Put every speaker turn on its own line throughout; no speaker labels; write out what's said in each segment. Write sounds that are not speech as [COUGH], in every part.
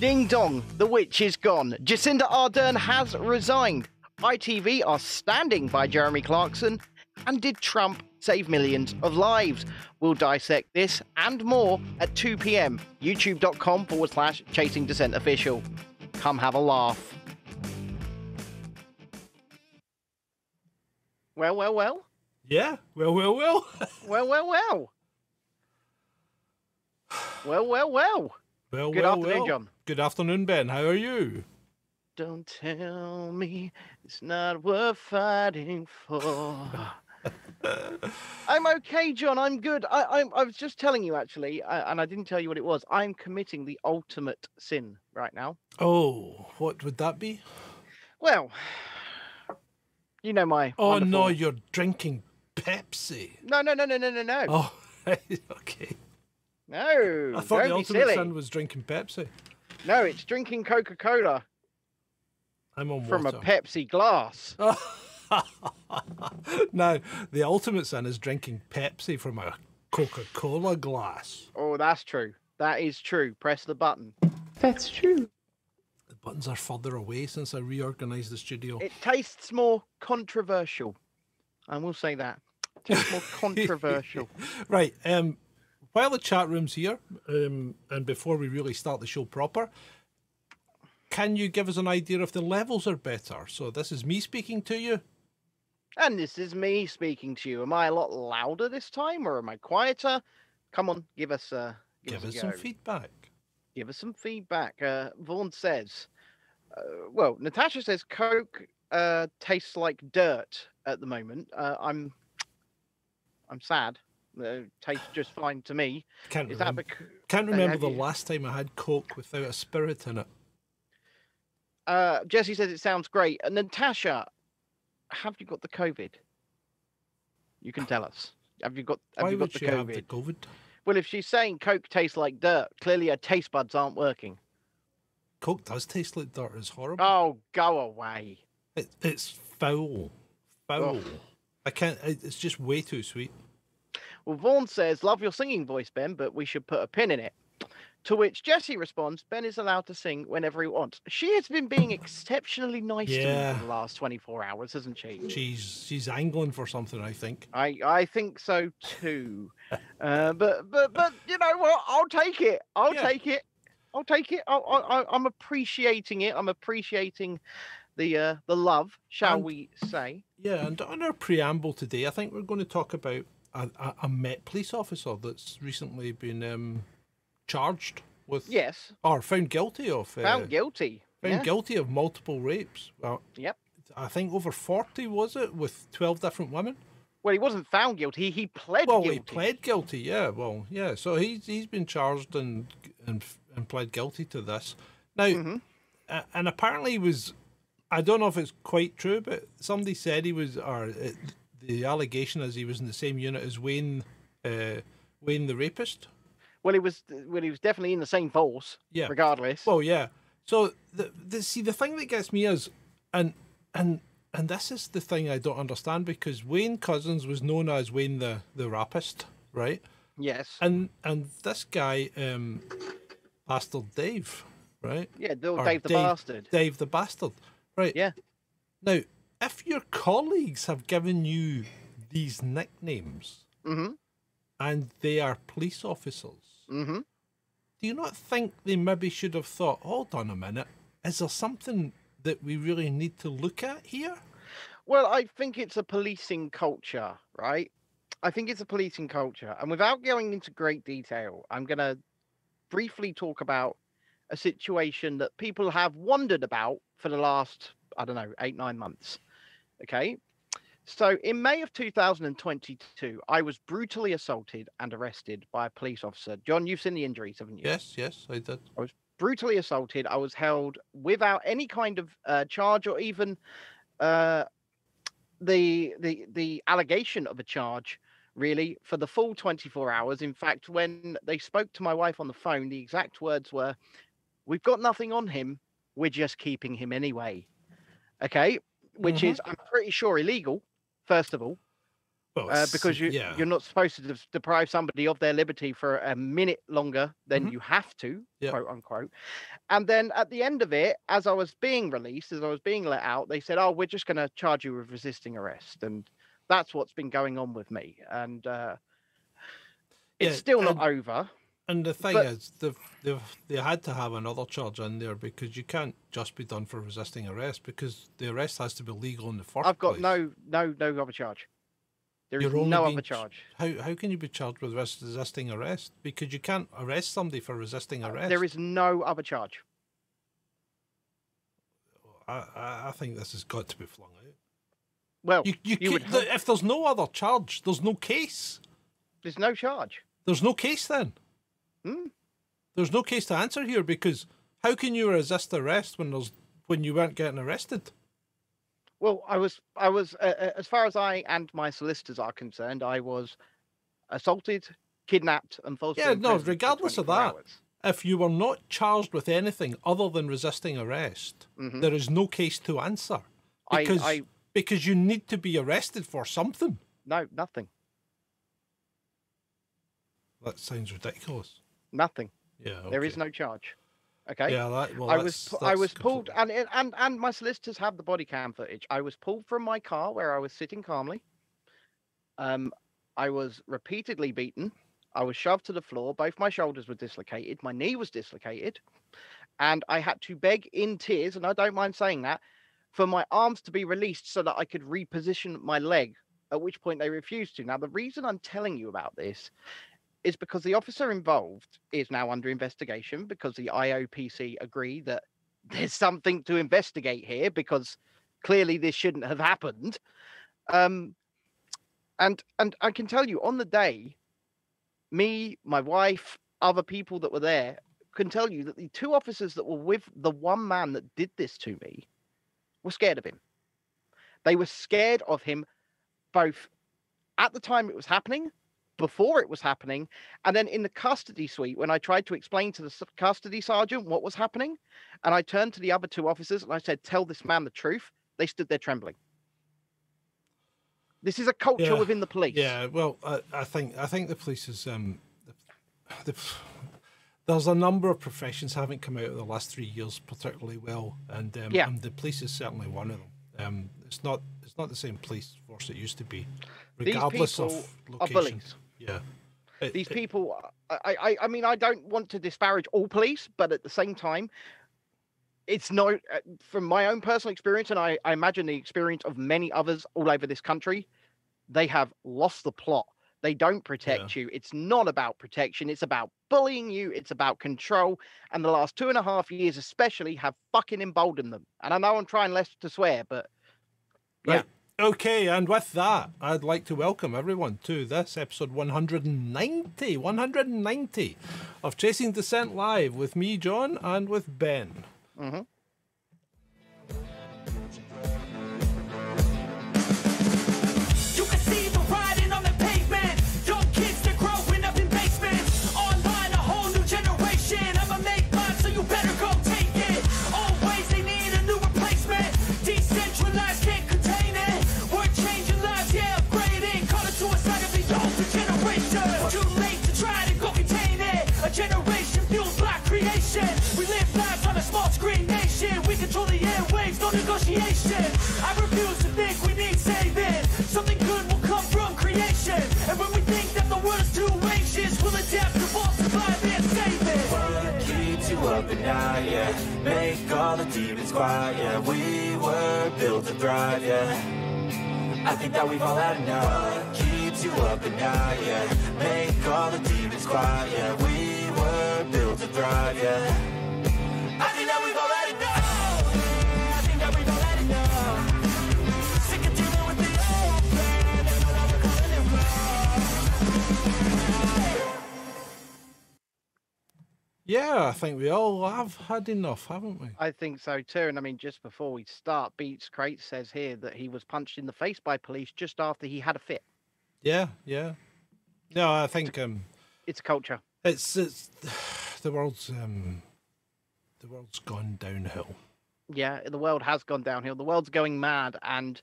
Ding dong, the witch is gone. Jacinda Ardern has resigned. ITV are standing by Jeremy Clarkson. And did Trump save millions of lives? We'll dissect this and more at 2 p.m. YouTube.com forward slash chasing descent official. Come have a laugh. Well, well, well.
Yeah. Well, well, well. [LAUGHS]
Well, well, well. Well, well, well.
well,
Good
well,
afternoon,
well.
John.
Good afternoon, Ben. How are you?
Don't tell me it's not worth fighting for. [LAUGHS] I'm okay, John. I'm good. I. I was just telling you actually, uh, and I didn't tell you what it was. I'm committing the ultimate sin right now.
Oh, what would that be?
Well, you know my.
Oh no, you're drinking Pepsi.
No, no, no, no, no, no, no.
Oh, [LAUGHS] okay.
No.
I thought the ultimate son was drinking Pepsi.
No, it's drinking Coca-Cola
I'm on
from a. Pepsi glass. [LAUGHS]
now, the ultimate son is drinking Pepsi from a Coca-Cola glass.
Oh, that's true. That is true. Press the button.
That's true.
The buttons are further away since I reorganized the studio.
It tastes more controversial. I will say that. Tastes more [LAUGHS] controversial.
Right. Um, while the chat room's here, um, and before we really start the show proper, can you give us an idea if the levels are better? So this is me speaking to you.
And this is me speaking to you. Am I a lot louder this time, or am I quieter? Come on, give us uh, give,
Give
us,
us some feedback.
Give us some feedback. Uh, Vaughan says, uh, well, Natasha says Coke uh, tastes like dirt at the moment. Uh, I'm, I'm sad. Uh, tastes just fine to me.
Can't
Is
remember,
because?
can't remember the
you-
last time I had Coke without a spirit in it.
Uh, Jesse says it sounds great. And Natasha, have you got the COVID? You can tell us. Have you got? Have
Why
you got
would
the
she
COVID?
have the COVID?
Well, if she's saying Coke tastes like dirt, clearly her taste buds aren't working.
Coke does taste like dirt. It's horrible.
Oh, go away.
It, it's foul. Foul.
Ugh.
I can't. it- It's just way too sweet.
Well, Vaughan says, Love your singing voice, Ben, but we should put a pin in it. To which Jesse responds, Ben is allowed to sing whenever he wants. She has been being exceptionally nice to me
Yeah.
for the last 24 hours, hasn't she?
She's she's angling for something. I think.
I, I think so too. uh, but but but you know what? I'll take it. I'll
Yeah.
take it. I'll take it. I, I- I'm appreciating it. I'm appreciating the uh, the love, shall
And-
we say?
Yeah, and on our preamble today, I think we're going to talk about a, a, Met police officer that's recently been um, charged with,
Yes,
or found guilty of,
found
uh,
guilty.
found
yeah.
guilty of multiple rapes. Well,
Yep.
I think over forty was it with twelve different women.
Well, he wasn't found guilty. He pled guilty
Well,
guilty.
he pled guilty. Yeah, well, yeah. So he's he's been charged and and and pled guilty to this. Now,
Mhm.
a- and apparently he was. I don't know if it's quite true, but somebody said he was, or it, the allegation is he was in the same unit as Wayne, uh, Wayne the rapist.
Well, he was. Well, he was definitely in the same force.
Yeah.
Regardless.
Well, yeah. So the, the see the thing that gets me is, and and and this is the thing I don't understand because Wayne Couzens was known as Wayne the the rapist, right?
yes.
And and this guy, um, bastard Dave, right?
yeah. Bill
or
Dave the
Dave-
bastard.
Dave the bastard, right?
Yeah.
Now, if your colleagues have given you these nicknames
Mm-hmm.
and they are police officers,
Mm-hmm.
do you not think they maybe should have thought, hold on a minute, is there something that we really need to look at here?
Well, I think it's a policing culture, right? I think it's a policing culture. And without going into great detail, I'm going to briefly talk about a situation that people have wondered about for the last, I don't know, eight, nine months. Okay. So in May of 2022, I was brutally assaulted and arrested by a police officer. John, you've seen the injuries, haven't you?
Yes, yes, I did.
I was brutally assaulted. I was held without any kind of uh, charge or even uh, the the the allegation of a charge. Really, for the full 24 hours. In fact, when they spoke to my wife on the phone, the exact words were, "We've got nothing on him. We're just keeping him anyway." Okay, which
Mhm.
is I'm pretty sure illegal. First of all,
Well,
uh, because you
yeah,
you're not supposed to de- deprive somebody of their liberty for a minute longer than
Mhm.
you have to,
Yep.
quote unquote. And then at the end of it, as I was being released, as I was being let out, they said, "Oh, we're just going to charge you with resisting arrest," and that's what's been going on with me. And uh, it's
Yeah,
still not
and-
over.
And the thing
But-
is, they've, they've they had to have another charge in there because you can't just be done for resisting arrest because the arrest has to be legal in the first
I've got
place.
no no no other charge. There is
You're only
no other
ch-
charge.
How how can you be charged with resisting arrest? Because you can't arrest somebody for resisting arrest.
Uh, There is no other charge.
I, I think this has got to be flung out.
Well,
You, you,
You
the- if there's no other charge, there's no case.
there's no charge.
There's no case then.
Hmm.
There's no case to answer here because how can you resist arrest when there's when you weren't getting arrested?
Well, I was, I was, uh, uh, as far as I and my solicitors are concerned, I was assaulted, kidnapped, and falsely.
Yeah, no, regardless of that.
hours.
If you were not charged with anything other than resisting arrest,
Mhm.
there is no case to answer
I- I-
because you need to be arrested for something.
No, nothing,
That sounds ridiculous.
Nothing.
Yeah,
There is no charge. Okay.
Yeah, that, well,
I was
that's-
I was pulled, and, and and and my solicitors have the body cam footage. I was pulled from my car where I was sitting calmly. Um, I was repeatedly beaten. I was shoved to the floor. Both my shoulders were dislocated. My knee was dislocated, and I had to beg in tears, and I don't mind saying that, for my arms to be released so that I could reposition my leg. At which point they refused to. Now the reason I'm telling you about this is because the officer involved is now under investigation because the IOPC agree that [LAUGHS] there's something to investigate here because clearly this shouldn't have happened. Um, and and I can tell you on the day, me, my wife, other people that were there can tell you that the two officers that were with the one man that did this to me were scared of him. They were scared of him both at the time it was happening before it was happening, and then in the custody suite when I tried to explain to the custody sergeant what was happening, and I turned to the other two officers and I said, "Tell this man the truth." They stood there trembling. This is a culture
Yeah,
within the police.
Yeah, well, I, I think I think the police is um, the, the, there's a number of professions haven't come out of the last three years particularly well, and um,
Yeah.
and the police is certainly one of them. Um, it's not it's not the same police force it used to be, regardless of location. Yeah, It-
These
it-
people, I, I, I mean, I don't want to disparage all police, but at the same time, it's no, uh, from my own personal experience, and I, I imagine the experience of many others all over this country, they have lost the plot. They don't protect you. It's not about protection. It's about bullying you. It's about control. And the last two and a half years, especially, have fucking emboldened them. And I know I'm trying less to swear, but yeah.
Okay, and with that, I'd like to welcome everyone to this episode 190, 190 of Chasing Descent Live with me, John, and with Ben.
mhm.
Negotiation. I refuse to think we need saving. Something good will come from creation. And when we think that the world is too anxious, we'll adapt, evolve, survive, and save it.
What keeps you up at night, yeah Make all the demons quiet, yeah We were built to thrive, yeah I think that we've all had enough What keeps you up at night, yeah Make all the demons quiet, yeah We Yeah, I think
we all have had enough, haven't we?
I think so too. And I mean, just before we start, Beats Crate says here that he was punched in the face by police just after he had a fit.
Yeah, yeah. No, I think um,
It's culture.
it's it's [SIGHS] the world's um, the world's gone downhill.
Yeah, the world has gone downhill. The world's going mad, and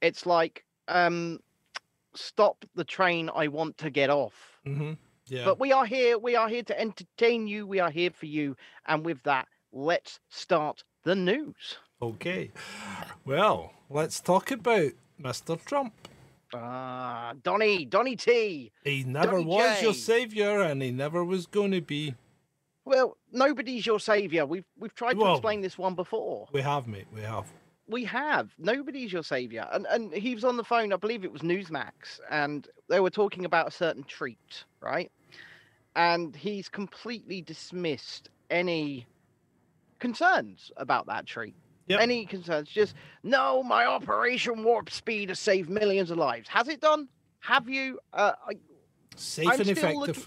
it's like um, stop the train I want to get off.
hmm Yeah.
But we are here. We are here to entertain you. We are here for you. And with that, let's start the news.
okay. Well, let's talk about Mr. Trump.
Ah, Donny, Donny T.
He never
Donny
was your savior, and he never was going to be.
Well, nobody's your savior. We've we've tried to
Well-
explain this one before.
We have, mate. We have.
We have. Nobody's your savior. And and he was on the phone. I believe it was Newsmax, and they were talking about a certain treat, right? And he's completely dismissed any concerns about that tree.
Yep.
Any concerns? Just no. My Operation Warp Speed has saved millions of lives. Has it done? Have you? Uh, I,
Safe
I'm
and effective.
looking-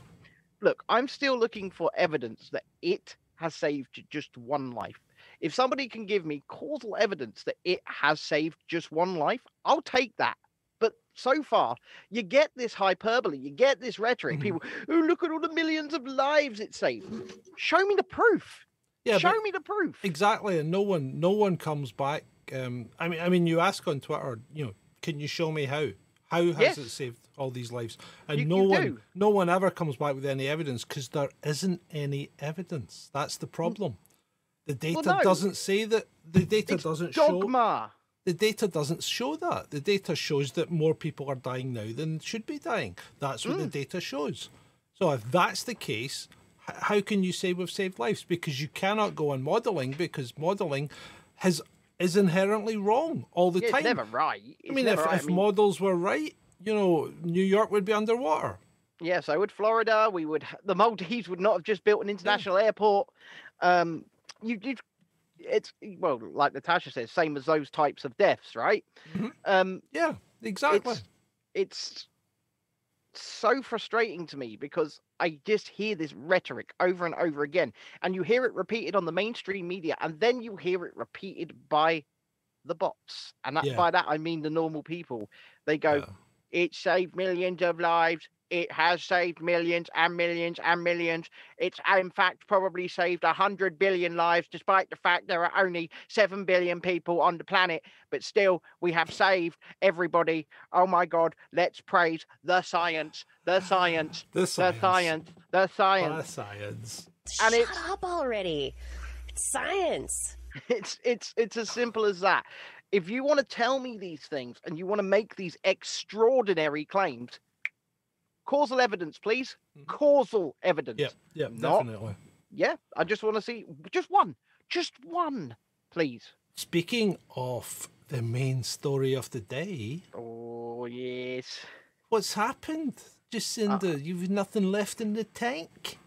look, I'm still looking for evidence that it has saved just one life. If somebody can give me causal evidence that it has saved just one life, I'll take that. So far, you get this hyperbole, you get this rhetoric.
Mhm.
People, oh, look at all the millions of lives it saved. Show me the proof.
Yeah,
Show me the proof.
exactly. And no one, no one comes back. Um, I mean, I mean, you ask on Twitter, you know, can you show me how? How has
Yes.
it saved all these lives? And
You-
no
you
one,
do.
no one ever comes back with any evidence because there isn't any evidence. That's the problem. The data
no.
doesn't say that. The data
It's
doesn't show. The data doesn't show that. The data shows that more people are dying now than should be dying. That's what the
Mm.
data shows. So if that's the case, how can you say we've saved lives? Because you cannot go on modelling because modelling has is inherently wrong all the
Yeah,
time.
it's never right.
I mean, if,
right. I
if
mean,
models were right, you know, New York would be underwater.
Yeah, so would Florida. We would the Maldives would not have just built an international airport. Um, you did. It's well, like Natasha says, same as those types of deaths, right?
Mhm.
Um,
Yeah, exactly.
it's it's so frustrating to me because I just hear this rhetoric over and over again, and you hear it repeated on the mainstream media, and then you hear it repeated by the bots, and that,
Yeah.
by that I mean the normal people. They go,
Yeah.
it saved millions of lives. It has saved millions and millions and millions. It's uh, in fact probably saved a hundred billion lives, despite the fact there are only seven billion people on the planet. But still, we have saved everybody. Oh my God! Let's praise the science, the science, [SIGHS]
The science,
the
science.
The science, the
The
science.
science.
And
Shut
it's-
up already. It's science. [LAUGHS]
It's it's it's as simple as that. If you want to tell me these things and you want to make these extraordinary claims, causal evidence, please.
Mhm.
Causal evidence.
Yep, yep,
Not-
definitely.
Yeah, I just want to see just one, just one, please.
Speaking of the main story of the day,
Oh yes,
what's happened? Jacinda, you've nothing left in the tank.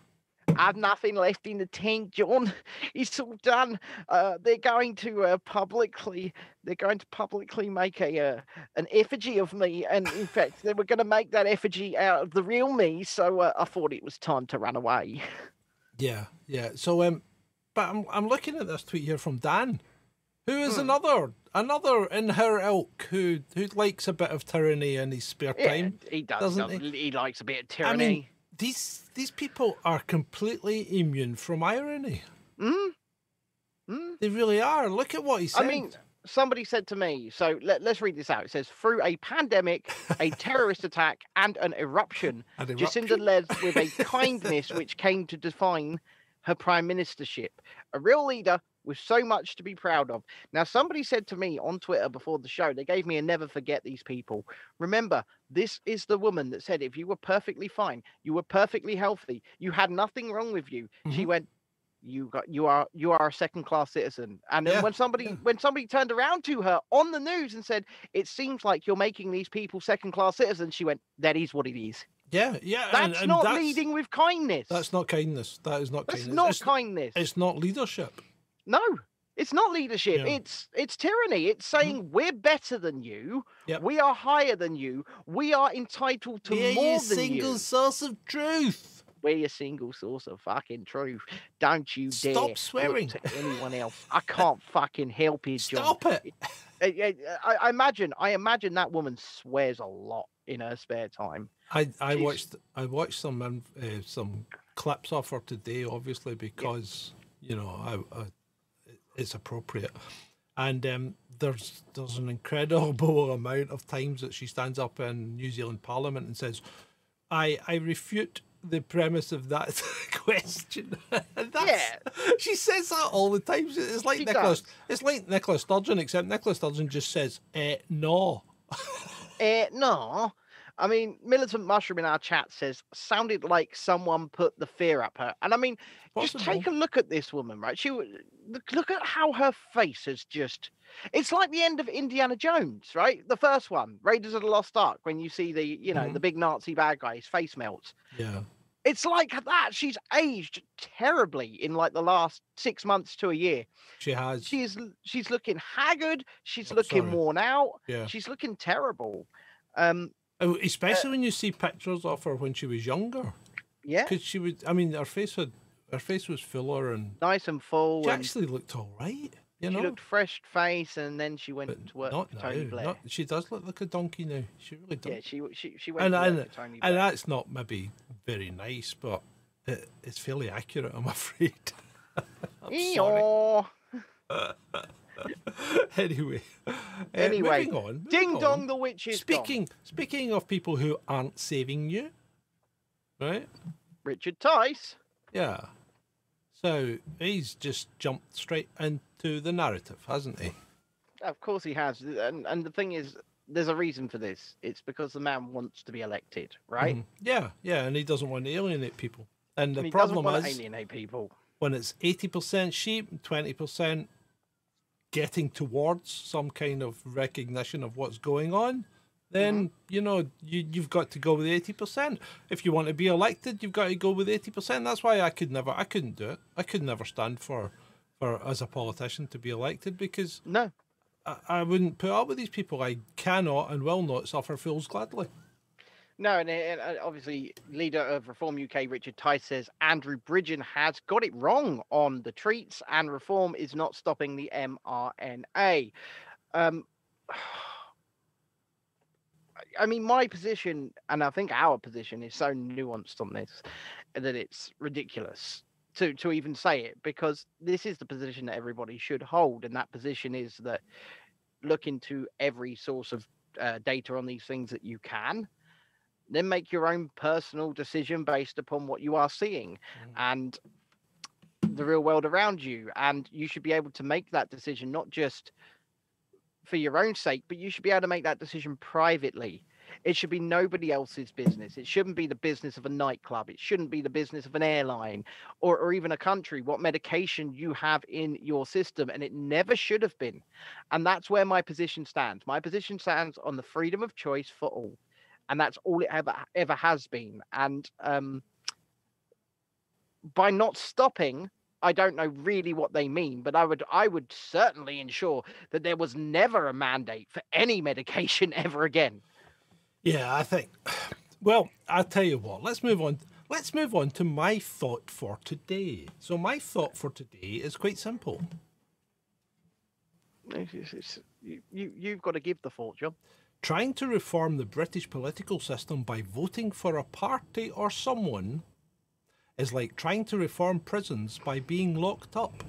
I've nothing left in the tank, John. [LAUGHS] It's all done. Uh, they're going to uh, publicly, they're going to publicly make a uh, an effigy of me, and in fact, they were going to make that effigy out of the real me. So uh, I thought it was time to run away.
Yeah, yeah. So um, but I'm I'm looking at this tweet here from Dan, who is
Hmm.
another another in her ilk who who likes a bit of tyranny in his spare
Yeah,
time.
he does.
doesn't he?
he? likes a bit of
I
tyranny.
mean, these these people are completely immune from irony.
Mm? Mm?
They really are. Look at what he said.
I mean, somebody said to me, so let, let's read this out. It says, through a pandemic, a [LAUGHS] terrorist attack, and an eruption,
An
Jacinda led with a kindness which came to define her prime ministership. A real leader with so much to be proud of. Now, somebody said to me on Twitter before the show, they gave me a never forget these people. Remember, this is the woman that said, if you were perfectly fine, you were perfectly healthy, you had nothing wrong with you. She
Mhm.
went, you got you are you are a second class citizen and then
Yeah,
when somebody
yeah.
when somebody turned around to her on the news and said it seems like you're making these people second class citizens she went that is what it is
yeah, yeah.
that's
and, and
not
that's,
leading with kindness
That's not kindness. That is not
that's
kindness.
not
it's,
kindness
it's not leadership.
No it's not leadership
Yeah. Mm-hmm.
it's it's tyranny it's saying we're better than you
Yep.
we are higher than you we are entitled to more.
We're
more
your
than
single
you
source of truth.
we're your single source of fucking truth don't you dare
Stop
look
swearing.
to anyone else [LAUGHS] i can't fucking help it John.
Stop it.
I, I, imagine I imagine that woman swears a lot in her spare time.
I I watched I watched some uh, some clips of her today, obviously because you know I, I it's appropriate. and um, there's there's an incredible [LAUGHS] amount of times that she stands up in New Zealand Parliament and says, "I I refute." The premise of that [LAUGHS] question. [LAUGHS] That's- she says that all the time. It's like
She
Nicholas.
does.
It's like Nicola Sturgeon, except Nicholas Sturgeon just says, eh, "No."
Eh, no. I mean, Militant Mushroom in our chat says, sounded like someone put the fear up her. And I mean, just take a look at this woman, right? She look, look at how her face has just. It's like the end of Indiana Jones, right? The first one, Raiders of the Lost Ark, when you see the, you know,
Mhm.
the big Nazi bad guy, his face melts.
Yeah.
It's like that. She's aged terribly in like the last six months to a year.
She has.
She's she's looking haggard. She's
Oh,
looking
sorry.
worn out.
yeah.
She's looking terrible. Um,
Oh, Especially when you see pictures of her when she was younger,
yeah,
because she would. I mean, her face had her face was fuller and
nice and full.
she
and
actually looked all right. You
she
know,
looked fresh face, and then she went
but
to work
not
for
now.
Blair.
Not, she does look like a donkey now. She really does.
Yeah, she she she went
and
to work
and,
for Tony
and that's not maybe very nice, but it, it's fairly accurate. I'm [LAUGHS] afraid. [LAUGHS] I'm sorry. [LAUGHS]
Eeyore. [LAUGHS]
anyway. uh,
Anyway,
on,
Ding
moving
dong, the witch is gone.
Speaking speaking of people who aren't saving you, right?
Richard Tice.
Yeah. So he's just jumped straight into the narrative, hasn't he?
Of course he has, and and the thing is, there's a reason for this. It's because the man wants to be elected, right?
Mhm. Yeah, yeah, and he doesn't want to alienate people. And the
And he doesn't
problem
want to
is
alienate people.
when it's eighty percent sheep twenty percent getting towards some kind of recognition of what's going on, then
Mm-hmm.
you know you you've got to go with eighty percent. If you want to be elected, you've got to go with eighty percent. That's why I could never, I couldn't do it. I could never stand for, for as a politician to be elected because
No,
I, I wouldn't put up with these people. I cannot and will not suffer fools gladly.
No, and, and uh, obviously, leader of Reform UK, Richard Tice, says Andrew Bridgen has got it wrong on the treats, and reform is not stopping the mRNA. Um, [SIGHS] I mean, my position, and I think our position, is so nuanced on this that it's ridiculous to to even say it because this is the position that everybody should hold, and that position is that look into every source of uh, data on these things that you can then make your own personal decision based upon what you are seeing mm. and the real world around you and you should be able to make that decision not just for your own sake but you should be able to make that decision privately. It should be nobody else's business. It shouldn't be the business of a nightclub. It shouldn't be the business of an airline or, or even a country what medication you have in your system and it never should have been. And that's where my position stands. My position stands on the freedom of choice for all and that's all it ever ever has been. And um, by not stopping, I don't know really what they mean, but I would I would certainly ensure that there was never a mandate for any medication [LAUGHS] ever again.
Yeah, I think. Well, I'll tell you what. Let's move on. Let's move on to my thought for today. So my thought for today is quite simple.
It's- it's- you, you you've got to give the thought, John.
Trying to reform the British political system by voting for a party or someone is like trying to reform prisons by being locked up.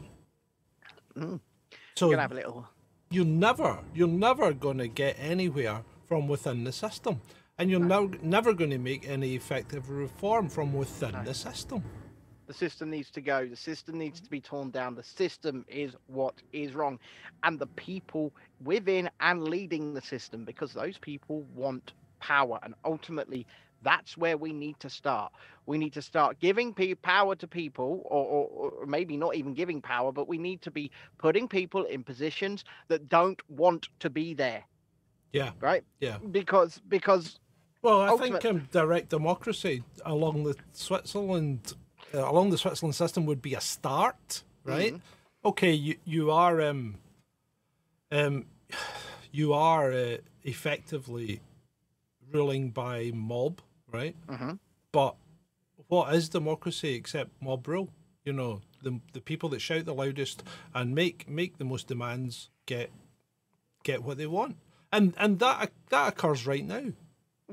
Mm.
So
gonna have a little.
you're never you're never going to get anywhere from within the system and you're no. never going to make any effective reform from within the system
The system needs to go. The system needs to be torn down. The system is what is wrong. And the people within and leading the system, because those people want power. And ultimately, that's where we need to start. We need to start giving pe- power to people, or, or, or maybe not even giving power, but we need to be putting people in positions that don't want to be there,
yeah
right?
yeah
Because because
well i think um, direct democracy along the switzerland uh, along the switzerland system would be a start right? Okay you you are um um you are uh, effectively ruling by mob right?
Mhm.
but what is democracy except mob rule? You know the the people that shout the loudest and make make the most demands get get what they want. And and that that occurs right now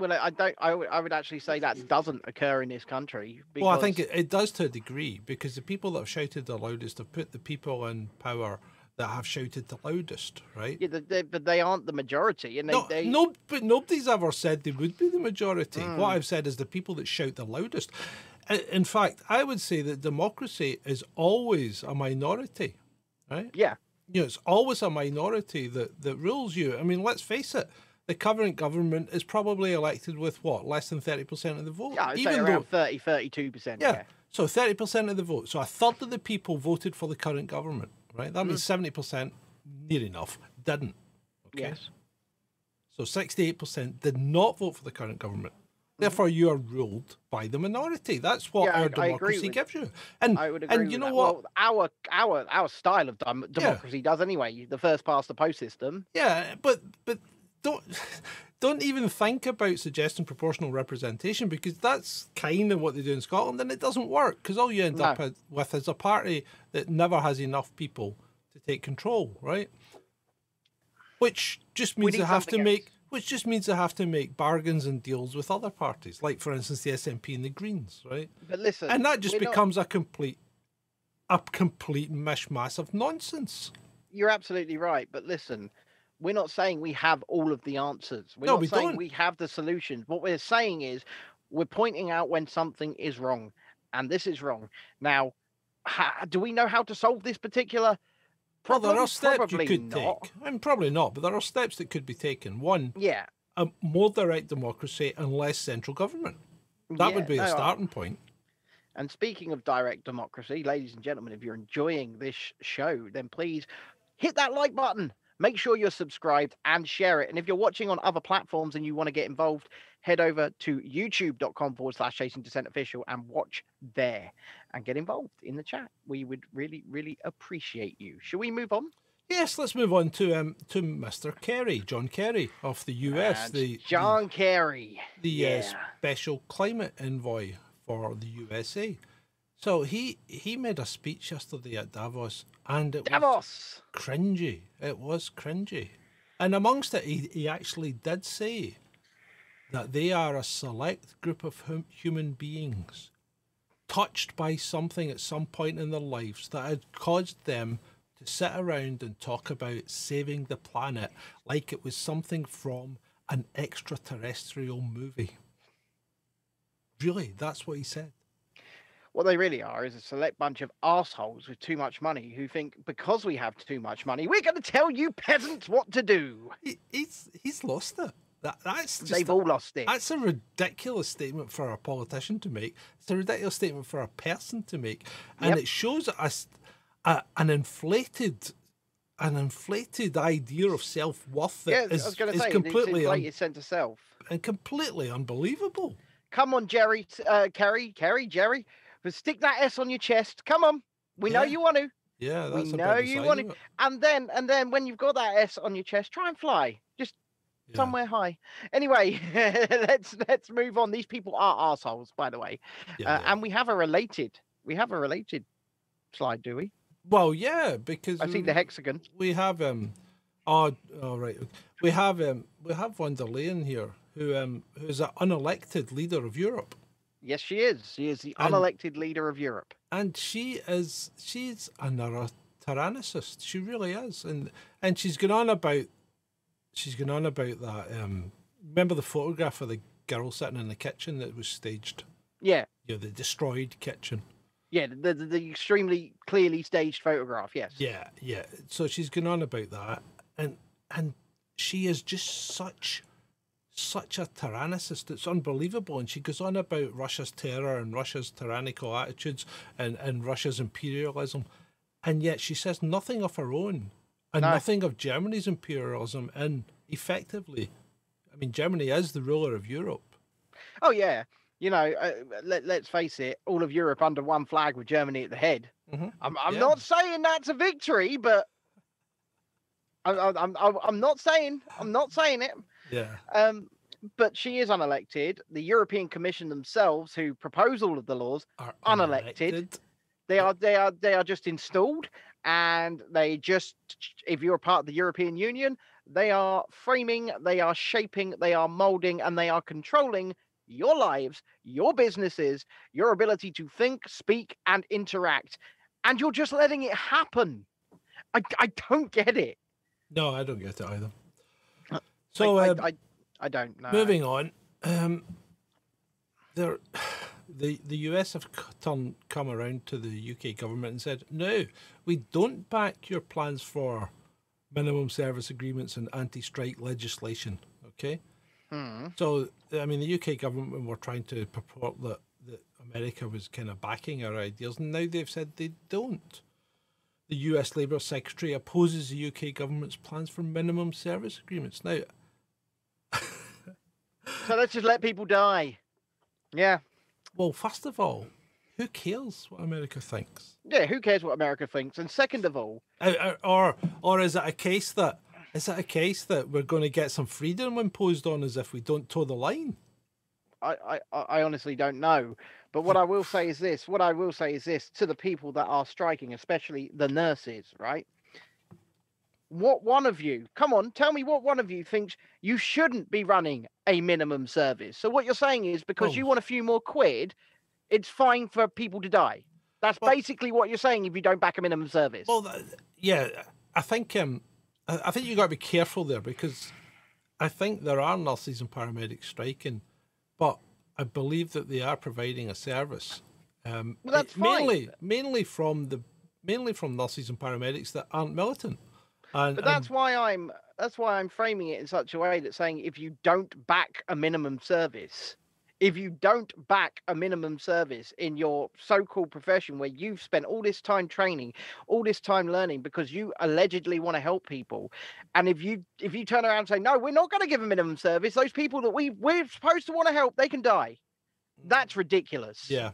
well, I don't. I would, I would actually say that doesn't occur in this country. Because,
Well, I think it, it does to a degree because the people that have shouted the loudest have put the people in power that have shouted the loudest, right?
Yeah, they, they, but they aren't the majority, and they,
No,
they
no, but nobody's ever said they would be the majority.
Hmm.
What I've said is the people that shout the loudest. In fact, I would say that democracy is always a minority, right?
yeah,
You know, it's always a minority that, that rules you. I mean, let's face it, the current government is probably elected with what, less than 30% of the vote?
yeah, I'd say around 30, 32 percent.
yeah.
Yeah.
So 30% of the vote. So a third of the people voted for the current government, right? That means mm. 70%, near enough, didn't. Okay.
Yes.
So 68% did not vote for the current government. Mm. Therefore, you are ruled by the minority. That's what
Yeah,
our democracy
with-
gives you. And,
I would agree.
and
with
you know
that.
what?
Well, our our our style of dem- democracy does anyway. The first past the post system.
Yeah, but but don't don't even think about suggesting proportional representation because that's kind of what they do in Scotland, and it doesn't work because all you end
No.
up with- is a party that never has enough people to take control, right? Which just means they have to
something
make. Which just means they have to make bargains and deals with other parties, like for instance the SNP and the Greens, right?
But listen,
And that just
we're not-
becomes a complete, a complete mishmash of nonsense.
you're absolutely right. But listen, we're not saying we have all of the answers. We're
No,
not
we
saying
don't.
we have the solutions. What we're saying is we're pointing out when something is wrong, and this is wrong. Now, ha- do we know how to solve this particular?
Well, there
problem?
are steps
Probably
you could
not.
take. I mean, probably not, but there are steps that could be taken. One,
Yeah, um,
a more direct democracy and less central government. That
Yeah,
would be
no,
a
I-
starting point.
And speaking of direct democracy, ladies and gentlemen, if you're enjoying this show, then please hit that like button. Make sure you're subscribed and share it. And if you're watching on other platforms and you want to get involved, head over to youtube.com forward slash chasing descent official and watch there and get involved in the chat. We would really, really appreciate you. Shall we move on?
Yes, let's move on to um to Mr. Kerry, John Kerry of the US,
And
the
John Kerry.
the, the uh, special climate envoy for the USA. So he he made a speech yesterday at Davos, and it was
Davos.
cringy. It was cringy. And amongst it, he, he actually did say that they are a select group of hum, human beings touched by something at some point in their lives that had caused them to sit around and talk about saving the planet like it was something from an extraterrestrial movie. Really, that's what he said.
What they really are is a select bunch of assholes with too much money who think because we have too much money, we're going to tell you peasants what to do.
He, he's he's lost it. That that's just
They've
a-
all lost it.
That's a ridiculous statement for a politician to make. It's a ridiculous statement for a person to make, and
Yep.
it shows us an inflated, an inflated idea of self worth
yeah,
that is,
I was to
is
say,
completely
it's inflated sense of self.
and completely unbelievable.
Come on, Jerry, uh, Kerry, Kerry, Jerry, but stick that S on your chest. Come on, we know
Yeah.
you want to.
Yeah,
We
that's a
know you want to, and then and then when you've got that S on your chest, try and fly, just
Yeah.
somewhere high. Anyway, [LAUGHS] let's let's move on. These people are assholes, by the way,
Yeah,
uh, and we have a related we have a related slide, do we?
well, yeah, because
I see the hexagon.
we have um oh, oh right we have um we have von der Leyen here who um who's an unelected leader of Europe
Yes, she is. She is the
And-
unelected leader of Europe.
and she is she's another tyrannicist she really is and and she's gone on about she's gone on about that um remember the photograph of the girl sitting in the kitchen that was staged
Yeah,
know the destroyed kitchen
yeah, the, the, the extremely clearly staged photograph. Yes.
Yeah, yeah. So she's gone on about that, and and she is just such such a tyrannicist. It's unbelievable, and she goes on about Russia's terror and Russia's tyrannical attitudes and and Russia's imperialism, and yet she says nothing of her own and
No.
nothing of Germany's imperialism. And effectively, I mean, Germany is the ruler of Europe.
Oh yeah. You know, uh, let, let's face it, all of Europe under one flag with Germany at the head.
Mhm.
I'm, I'm
Yeah.
not saying that's a victory, but I'm, I'm I'm not saying I'm not saying it.
Yeah,
Um, but she is unelected. The European Commission themselves, who propose all of the laws,
are
Unelected. they are they are they are just installed, and they just if you're a part of the European Union, they are framing, they are shaping, they are molding, and they are controlling your lives, your businesses, your ability to think, speak, and interact. And you're just letting it happen. I, I don't get it.
No, I don't get it either. So
I,
um,
I, I don't know.
moving on, um, there, the the US have c- turn, come around to the UK government and said, no, we don't back your plans for minimum service agreements and anti-strike legislation. Okay. So, I mean, the UK government were trying to purport that, that America was kind of backing our ideas, and now they've said they don't. The US Labour Secretary opposes the UK government's plans for minimum service agreements. Now,
So let's just let people die. Yeah.
well, first of all, who cares what America thinks?
Yeah, who cares what America thinks? And second of all,
Uh, uh, Or, or is it a case that is it a case that we're going to get some freedom imposed on us if we don't toe the line?
I, I I honestly don't know. But what I will say is this what I will say is this to the people that are striking, especially the nurses, right? What one of you, come on, tell me what one of you thinks you shouldn't be running a minimum service. So what you're saying is because
Oh.
you want a few more quid, it's fine for people to die. That's
Well-
basically what you're saying if you don't back a minimum service.
Well, yeah, I think um, I think you got to be careful there because I think there are nurses and paramedics striking, but I believe that they are providing a service. Um,
Well, that's
mainly
fine.
mainly from the mainly from nurses and paramedics that aren't militant. And,
But that's
and-
why I'm that's why I'm framing it in such a way that saying if you don't back a minimum service, if you don't back a minimum service in your so-called profession where you've spent all this time training, all this time learning because you allegedly want to help people, and if you if you turn around and say no, we're not going to give a minimum service, those people that we we're supposed to want to help, they can die. Mm. That's ridiculous.
Yeah.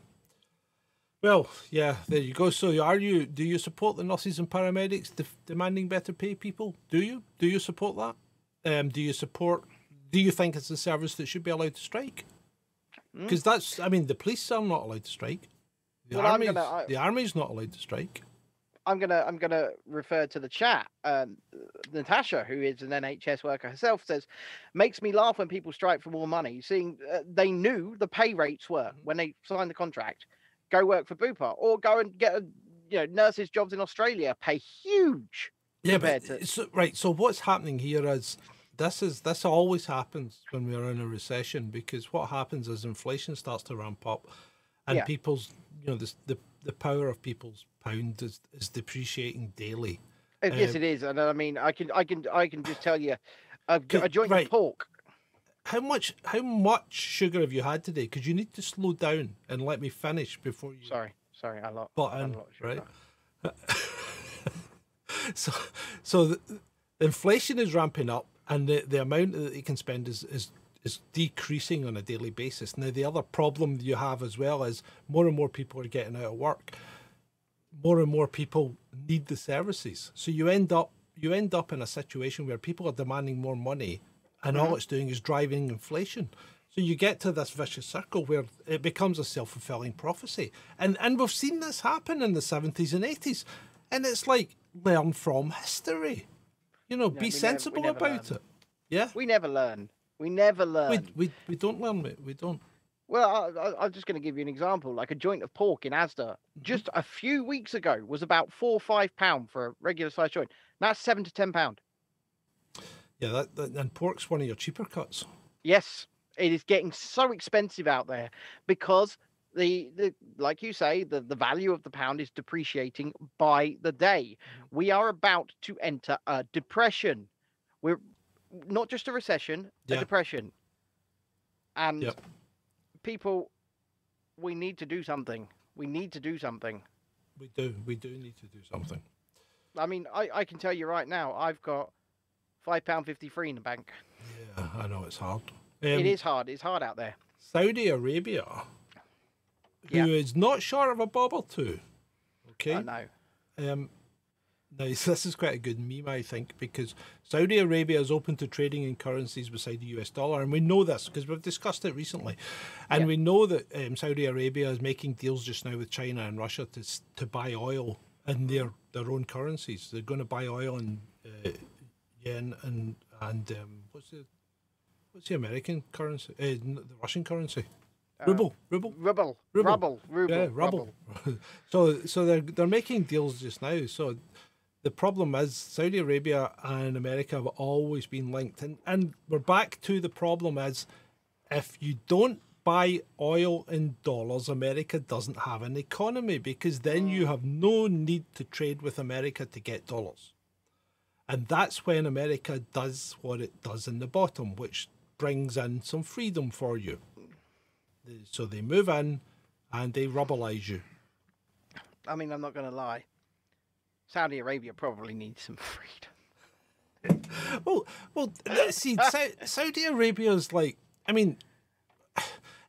Well, yeah, there you go. So, are you? Do you support the nurses and paramedics def- demanding better pay? People, do you? Do you support that? Um, do you support? Do you think it's a service that should be allowed to strike?
Hmm?
Because that's, I mean, the police are not allowed to strike. The
Well, I'm
army's, the army's not allowed to strike.
I'm gonna I'm gonna refer to the chat. Um, Natasha, who is an NHS worker herself, says, "Makes me laugh when people strike for more money, seeing uh, they knew the pay rates were
Mm-hmm.
when they signed the contract. Go work for Bupa or go and get a, you know nurses jobs in Australia, pay huge.
Yeah, but
to-
so, right. So what's happening here is this is this always happens when we are in a recession because what happens is inflation starts to ramp up, and
Yeah.
people's you know this, the the power of people's pound is, is depreciating daily.
Yes,
Um,
it is, and I mean I can I can I can just tell you, a, joint
right.
pork.
How much how much sugar have you had today? Because you need to slow down and let me finish before you
Sorry, sorry, a lot.
button, right? [LAUGHS] so so the, inflation is ramping up and the, the amount that you can spend is, is is decreasing on a daily basis now the other problem you have as well is more and more people are getting out of work more and more people need the services so you end up you end up in a situation where people are demanding more money and all mm-hmm. it's doing is driving inflation so you get to this vicious circle where it becomes a self-fulfilling prophecy and and we've seen this happen in the 70s and 80s and it's like learn from history you know
we
be sensible
never
about
learn.
it yeah
We never learn. We never learn.
we, we, we don't learn it we don't
Well, I, I, I'm just going to give you an example. Like a joint of pork in Asda, mm-hmm. just a few weeks ago, was about four or five pound for a regular size joint. Now it's seven to ten pound.
Yeah that, that and pork's one of your cheaper cuts
Yes, it is getting so expensive out there because the, the like you say, the, the value of the pound is depreciating by the day. Mm-hmm. We are about to enter a depression. We're not just a recession,
Yeah.
a depression. And
Yep.
people, we need to do something. We need to do something.
we do we do need to do something
I mean, I, I can tell you right now, I've got five pound fifty three in the bank.
yeah i know it's hard
it
Um,
is hard. It's hard out there.
Saudi Arabia, who
Yeah.
is not short of a bob or two. Okay.
I know.
Um, now [LAUGHS] this is quite a good meme, I think, because Saudi Arabia is open to trading in currencies beside the US dollar, and we know this because we've discussed it recently, and
Yeah.
we know that um, Saudi Arabia is making deals just now with China and Russia to to buy oil in their their own currencies. They're going to buy oil in uh, yen and and um, what's the what's the American currency? Uh, the Russian currency. Ruble, ruble.
Rubble,
Ruble.
rubble, ruble,
Yeah, rubble. [LAUGHS] so so they're they're making deals just now. So the problem is Saudi Arabia and America have always been linked, and and we're back to the problem is if you don't buy oil in dollars, America doesn't have an economy because then you have no need to trade with America to get dollars. And that's when America does what it does in the bottom, which brings in some freedom for you. So they move in and they rubbleize you.
I mean, I'm not going to lie. Saudi Arabia probably needs some [LAUGHS] freedom.
Well, well, see, [LAUGHS] Saudi Arabia is like, I mean,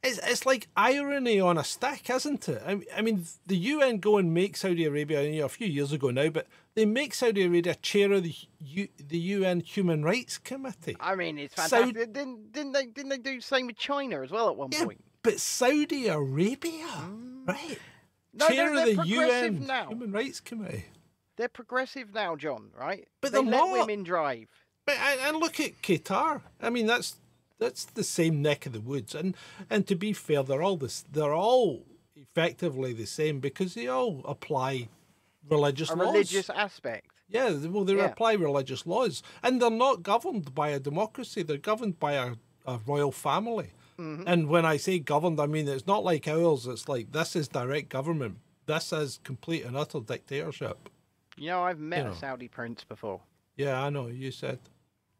it's it's like irony on a stick, isn't it? I, mean- I mean, the UN go and make Saudi Arabia you know, a few years ago now, but they make Saudi Arabia chair of the U, the UN Human Rights Committee.
I mean, it's
Saudi-
fantastic. Didn't, didn't they? Didn't they do the same with China as well at one
Yeah,
point?
but Saudi Arabia, mm. right?
No,
chair
they're-
of the UN
now.
Human Rights Committee.
They're progressive now, John. Right?
But
they let women drive.
But and, and look at Qatar. I mean, that's that's the same neck of the woods. And and to be fair, they're all this. They're all effectively the same because they all apply religious
A
laws.
religious aspect.
Yeah, well, they
Yeah.
apply religious laws, and they're not governed by a democracy. They're governed by a, a royal family.
Mm-hmm.
And when I say governed, I mean it's not like ours. It's like this is direct government. This is complete and utter dictatorship.
You know, I've met
know.
a Saudi prince before.
Yeah, I know. You said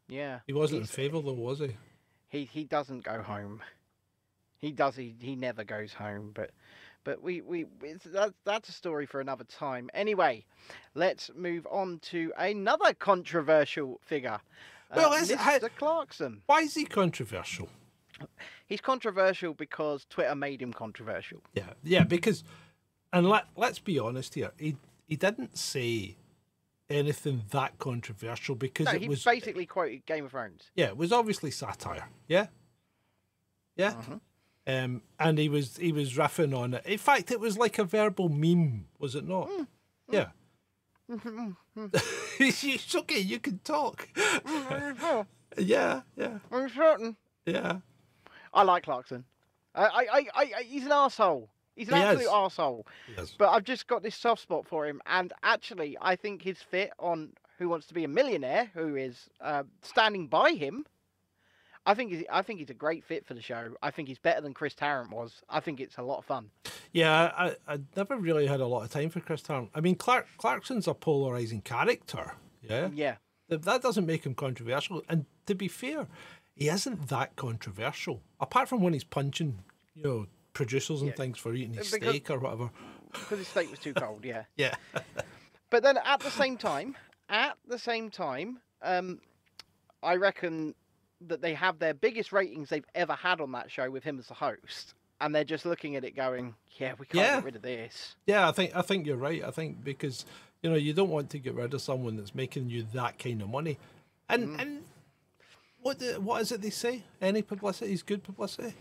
Yeah.
he wasn't in favour, though, was he?
he he doesn't go home. He does. He he never goes home. But but we we it's, that's that's a story for another time. Anyway, let's move on to another controversial figure. Uh,
Well, is
Mr. Clarkson.
Why is he controversial?
He's controversial because Twitter made him controversial.
Yeah, yeah, because, and let let's be honest here, he he didn't say anything that controversial because
No,
it
he
was
basically quoted Game of Thrones.
yeah, it was obviously satire. Yeah, yeah, um, and he was he was riffing on it. In fact, it was like a verbal meme, was it not? Yeah. [LAUGHS] it's okay. You can talk. [LAUGHS] yeah, yeah,
I'm certain.
yeah.
I like Clarkson. I, I, I, I, I- he's an asshole. He's an
He
absolute
is.
asshole.
Yes.
But I've just got this soft spot for him, and actually, I think his fit on Who Wants to Be a Millionaire, who is uh, standing by him. I think he's, I think he's a great fit for the show. I think he's better than Chris Tarrant was. I think it's a lot of fun.
Yeah, I, I never really had a lot of time for Chris Tarrant. I mean, Clark Clarkson's a polarizing character. Yeah,
Yeah.
That doesn't make him controversial. And to be fair, he isn't that controversial. Apart from when he's punching, you know, producers and things for eating his
Because-
steak or whatever.
Because his steak was too cold, yeah. [LAUGHS]
Yeah,
But then at the same time, at the same time, um, I reckon that they have their biggest ratings they've ever had on that show with him as the host. And they're just looking at it going, yeah, we can't
Yeah.
get rid of this.
yeah. I think I think you're right. I think because you know you don't want to get rid of someone that's making you that kind of money. And and what the, what is it they say? Any publicity is good publicity.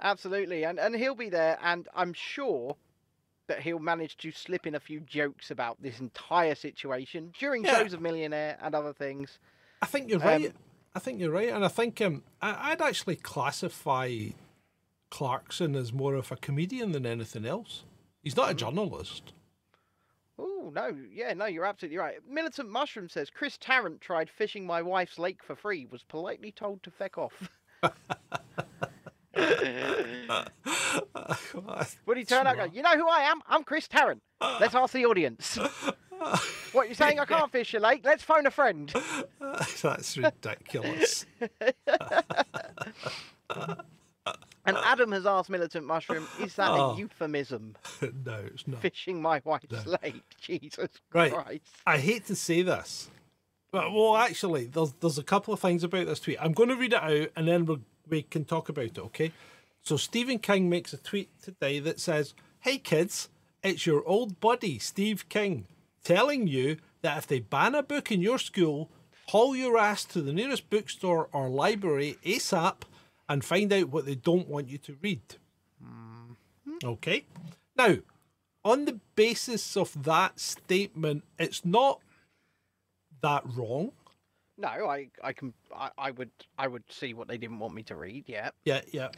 Absolutely. And, and he'll be there, and I'm sure that he'll manage to slip in a few jokes about this entire situation during
Yeah.
shows of Millionaire and other things.
I think you're
Um,
right. I think you're right, and I think um, I, I'd actually classify Clarkson as more of a comedian than anything else. He's not a journalist.
Oh, no. Yeah, no, you're absolutely right. Militant Mushroom says Chris Tarrant tried fishing my wife's lake for free, was politely told to feck off. [LAUGHS] [LAUGHS] [LAUGHS] Would he turn out and go, You know who I am? I'm Chris Tarrant. Let's ask the audience. [LAUGHS] what, you saying I can't fish your lake? Let's phone a friend. [LAUGHS]
That's ridiculous.
And Adam has asked Militant Mushroom, Is that
Oh.
a euphemism?
no, it's not.
Fishing my wife's lake? Jesus
Right.
Christ.
I hate to say this, but well, actually, there's there's a couple of things about this tweet. I'm going to read it out, and then we we can talk about it. Okay. So Stephen King makes a tweet today that says, "Hey kids, it's your old buddy Steve King telling you that if they ban a book in your school, haul your ass to the nearest bookstore or library ASAP and find out what they don't want you to read." Mm-hmm. Okay. Now, on the basis of that statement, it's not that wrong.
No, I, I can, I, I would, I would see what they didn't want me to read. Yeah.
Yeah, yeah.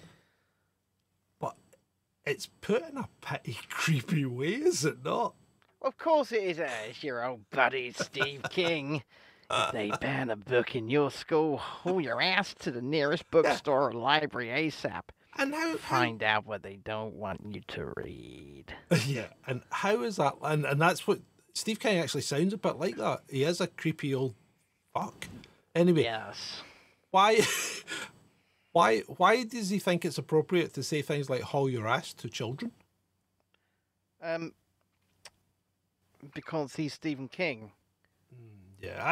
It's put in a pretty [LAUGHS] creepy way, is it not?
Of course it is. Uh, it's your old buddy Steve [LAUGHS] King. If they [LAUGHS] ban a book in your school, haul your ass to the nearest bookstore or library ASAP.
And how, how
Find out what they don't want you to read.
yeah, and how is that? And and that's what Steve King actually sounds a bit like that. He is a creepy old fuck. Anyway,
Yes.
why, why, why does he think it's appropriate to say things like "haul your ass" to children?
Um, because he's Stephen King.
Yeah,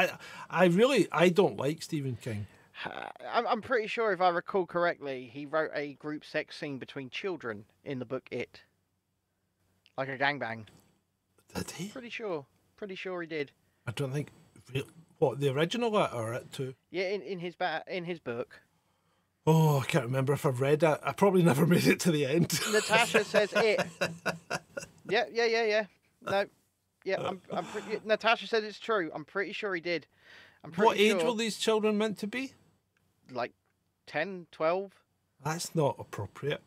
I, I really, I don't like Stephen King.
I'm, I'm pretty sure, if I recall correctly, he wrote a group sex scene between children in the book It. Like a gangbang.
Did he?
Pretty sure. Pretty sure he did.
I don't think. What the original it or it too?
Yeah, in, in his ba- in his book.
Oh, I can't remember if I've read it. I probably [LAUGHS] never made it to the end.
Natasha says it. [LAUGHS] Yeah, yeah, yeah, yeah. No, yeah, I'm, I'm pretty. Natasha said it's true. I'm pretty sure he did. I'm pretty
what age
sure,
were these children meant to be?
Like 10, 12.
That's not appropriate.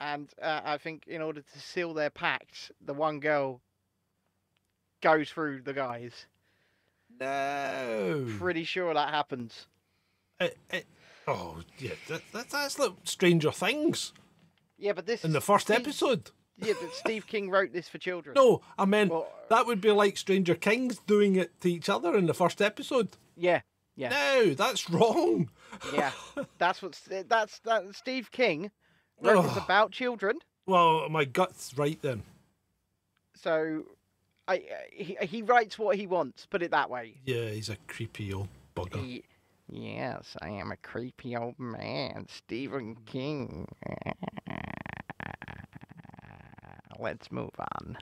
And uh, I think in order to seal their pact, the one girl goes through the guys.
No.
Pretty sure that happens.
It, it, oh, yeah, that, that, that's like Stranger Things
Yeah, but this
in the first
Steve-
episode.
Yeah, but Steve King wrote this for children.
No, I meant
Well,
that would be like Stranger Kings doing it to each other in the first episode.
Yeah, yeah,
No, that's wrong.
yeah. [LAUGHS] That's what that's that. Steve King wrote this about children.
Well, my gut's right then.
So, I he, he writes what he wants. Put it that way.
Yeah, he's a creepy old bugger.
He, yes, I am a creepy old man, Stephen King. Let's move on.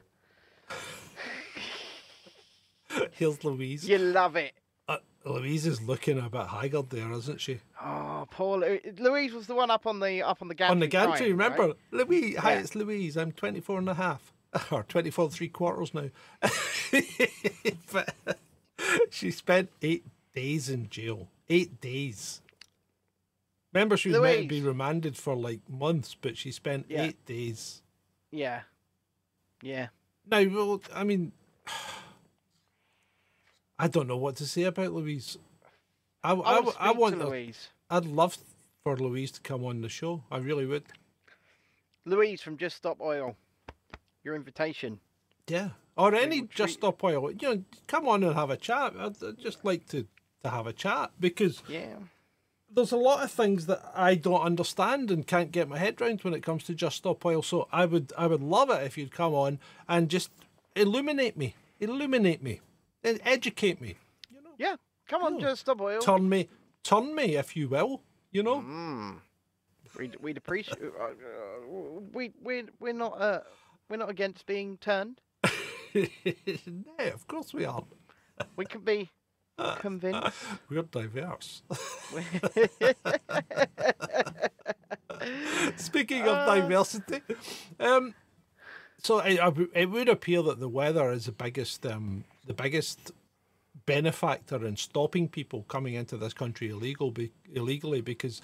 Here's Louise.
You love it.
Uh, Louise is looking a bit haggard there, isn't she?
Oh, poor Lou- Louise was the one up on the up on the gantry.
On the gantry,
crying,
remember?
right?
Louise, hi,
Yeah.
it's Louise. I'm 24 and a half. [LAUGHS] Or 24 three quarters now. but [LAUGHS] she spent eight days in jail. Eight days. Remember, she was meant to be remanded for like months, but she spent
Yeah.
eight days.
Yeah, yeah.
Now, well, I mean, [SIGHS] I don't know what to say about Louise. I, I,
I,
I want,
Louise.
I'd love for Louise to come on the show. I really would.
Louise from Just Stop Oil. Your invitation.
Yeah. Or any just stop oil. You know, come on and have a chat. I'd, I'd just like to, to have a chat because
Yeah.
there's a lot of things that I don't understand and can't get my head round when it comes to just stop oil. So I would I would love it if you'd come on and just illuminate me, illuminate me, and educate me. You know,
Yeah. Come on. Just Stop Oil.
turn me, turn me, if you will. You know.
Mm. We'd, we'd appreciate. Uh, uh, we we we're not uh we're not against being turned. [LAUGHS]
no, of course we aren't.
We can be convinced. [LAUGHS]
We're diverse. [LAUGHS] Speaking of diversity, um, so it, it would appear that the weather is the biggest, um, the biggest benefactor in stopping people coming into this country illegal be, illegally because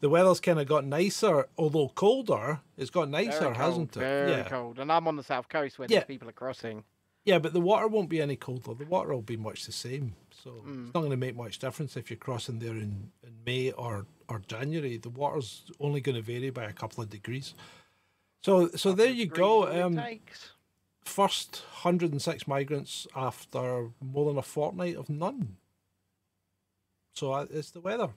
the weather's kind of got nicer, although colder. It's got nicer,
Very cold,
hasn't it?
Very
yeah,
cold. And I'm on the south coast where
Yeah.
these people are crossing.
yeah, but the water won't be any colder. The water will be much the same. So
Mm.
it's not going to make much difference if you're crossing there in, in May or, or January. The water's only going to vary by a couple of degrees. So so there you go. Um, first 106 migrants after more than a fortnight of none. So uh, it's the weather.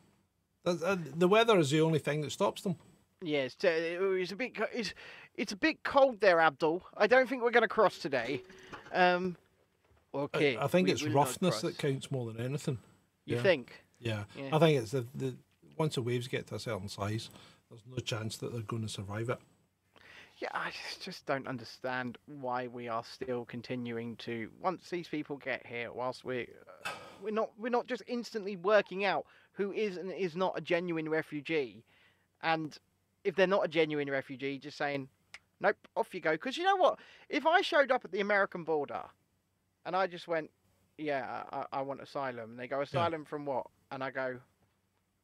Uh, The weather is the only thing that stops them.
Yeah, it's, uh, it's a bit it's it's a bit cold there, Abdul. I don't think we're going to cross today. Um, okay.
I, think
we
it's roughness that counts more than anything.
You
yeah.
think?
Yeah.
Yeah.
I think it's the, the once the waves get to a certain size, there's no chance that they're going to survive it.
Yeah, I just, just don't understand why we are still continuing to once these people get here, whilst we're uh, we're not we're not just instantly working out who is and is not a genuine refugee, and if they're not a genuine refugee, just saying, nope, off you go. Because you know what? If I showed up at the American border, and I just went, yeah, I, I want asylum, and they go, asylum from what? And I go,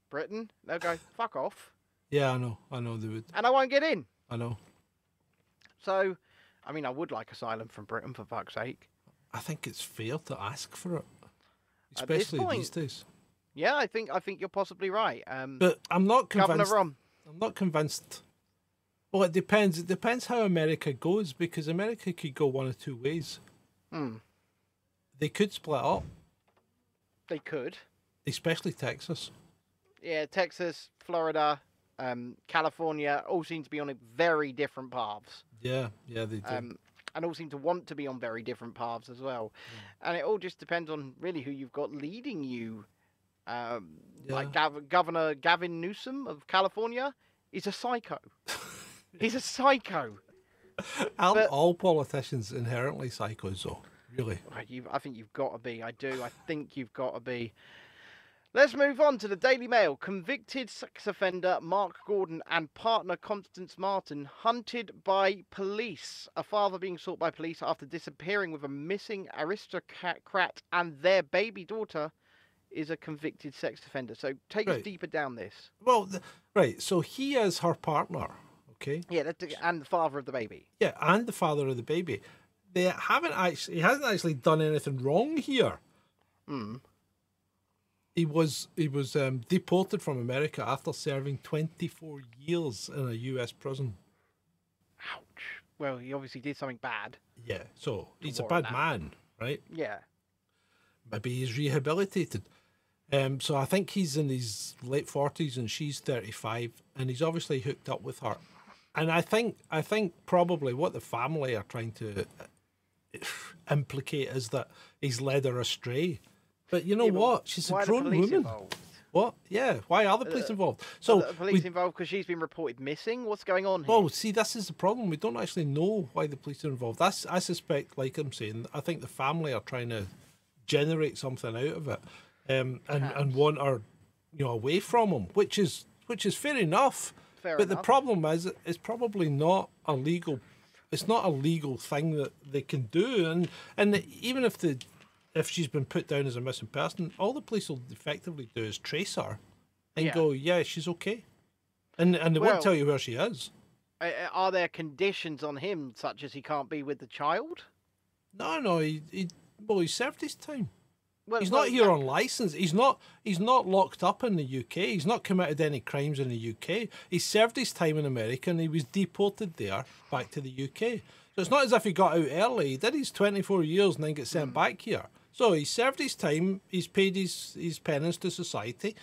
Britain. They'll go, [LAUGHS] fuck off,
Yeah, I know. I know they would.
and I won't get in.
I know.
So, I mean, I would like asylum from Britain for fuck's sake.
I think it's fair to ask for it, especially these days.
Yeah, I think I think you're possibly right. Um,
But I'm not convinced. Governor.
Rom.
I'm not convinced. Well, it depends. It depends how America goes because America could go one of two ways.
Hmm.
They could split up,
They could.
especially Texas.
Yeah, Texas, Florida, um, California all seem to be on very different paths.
Yeah, yeah, they do.
um, and all seem to want to be on very different paths as well. And it all just depends on really who you've got leading you. Um, Like Gav- Governor Gavin Newsom of California is a psycho. He's a psycho. [LAUGHS]
Aren't
but-
all politicians inherently psychos, though? Really?
You've, I think you've got to be. I do. I think you've got to be. Let's move on to the Daily Mail. Convicted sex offender Mark Gordon and partner Constance Martin hunted by police. A father being sought by police after disappearing with a missing aristocrat and their baby daughter is a convicted sex offender. So take us deeper down this.
Well, th- right. So he is her partner, okay?
Yeah, and the father of the baby.
Yeah, and the father of the baby. They haven't actually. He hasn't actually done anything wrong here. He was he was um, deported from America after serving 24 years in a U.S. prison.
Ouch. Well, he obviously did something bad.
Yeah, so he's a bad
that.
man, right?
Yeah.
Maybe he's rehabilitated. Um, so I think he's in his late forties and she's thirty five, and he's obviously hooked up with her. And I think I think probably what the family are trying to [SIGHS] implicate is that he's led her astray. But you know
Yeah,
what? She's a grown woman.
involved?
What? Yeah. Why are the police involved? So
the police
we-
involved because she's been reported missing. What's going on here?
well, see, this is the problem. We don't actually know why the police are involved. That's, I suspect, like I'm saying, I think the family are trying to generate something out of it, um, and and want her, you know, away from him, which is which is fair enough.
Fair
but the problem is, it's probably not a legal. It's not a legal thing that they can do, and and even if the if she's been put down as a missing person, all the police will effectively do is trace her, and
Yeah.
go, yeah, she's okay, and and they
Well-
won't tell you where she is.
Are there conditions on him such as he can't be with the child?
No, no, he, he well, he served his time.
Well,
He's
well,
not here on license. He's not. He's not locked up in the UK. He's not committed any crimes in the UK. He served his time in America and he was deported there back to the UK. So it's not as if he got out early. He did his twenty four years and then get
Hmm.
sent back here. So he served his time. He's paid his his penance to society.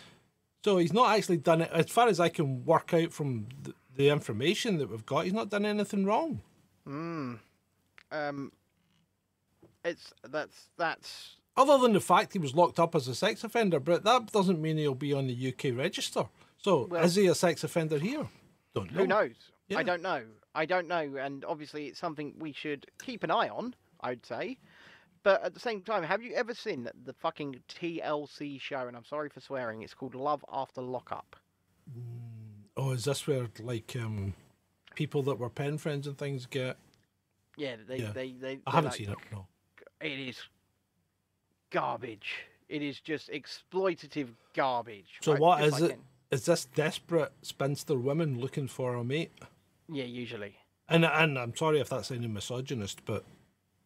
So he's not actually done it. As far as I can work out from the, the information that we've got, he's not done anything wrong. Hmm.
Um, it's that's that's
Other than the fact he was locked up as a sex offender, but that doesn't mean he'll be on the UK register. So
Well-
is he a sex offender here? Don't know.
who knows.
Yeah.
I don't know. I don't know, and obviously it's something we should keep an eye on. I'd say, but at the same time, have you ever seen the fucking TLC show? And I'm sorry for swearing. It's called Love After Lockup.
Oh, is this where like um, people that were pen friends and things get?
Yeah, they
Yeah.
they they.
I haven't
like-
seen it. No.
It is garbage. It is just exploitative garbage.
So
right?
what
Just
is
like
it?
in-
Is this desperate spinster woman looking for a mate?
Yeah, usually.
And and I'm sorry if that's any misogynist, but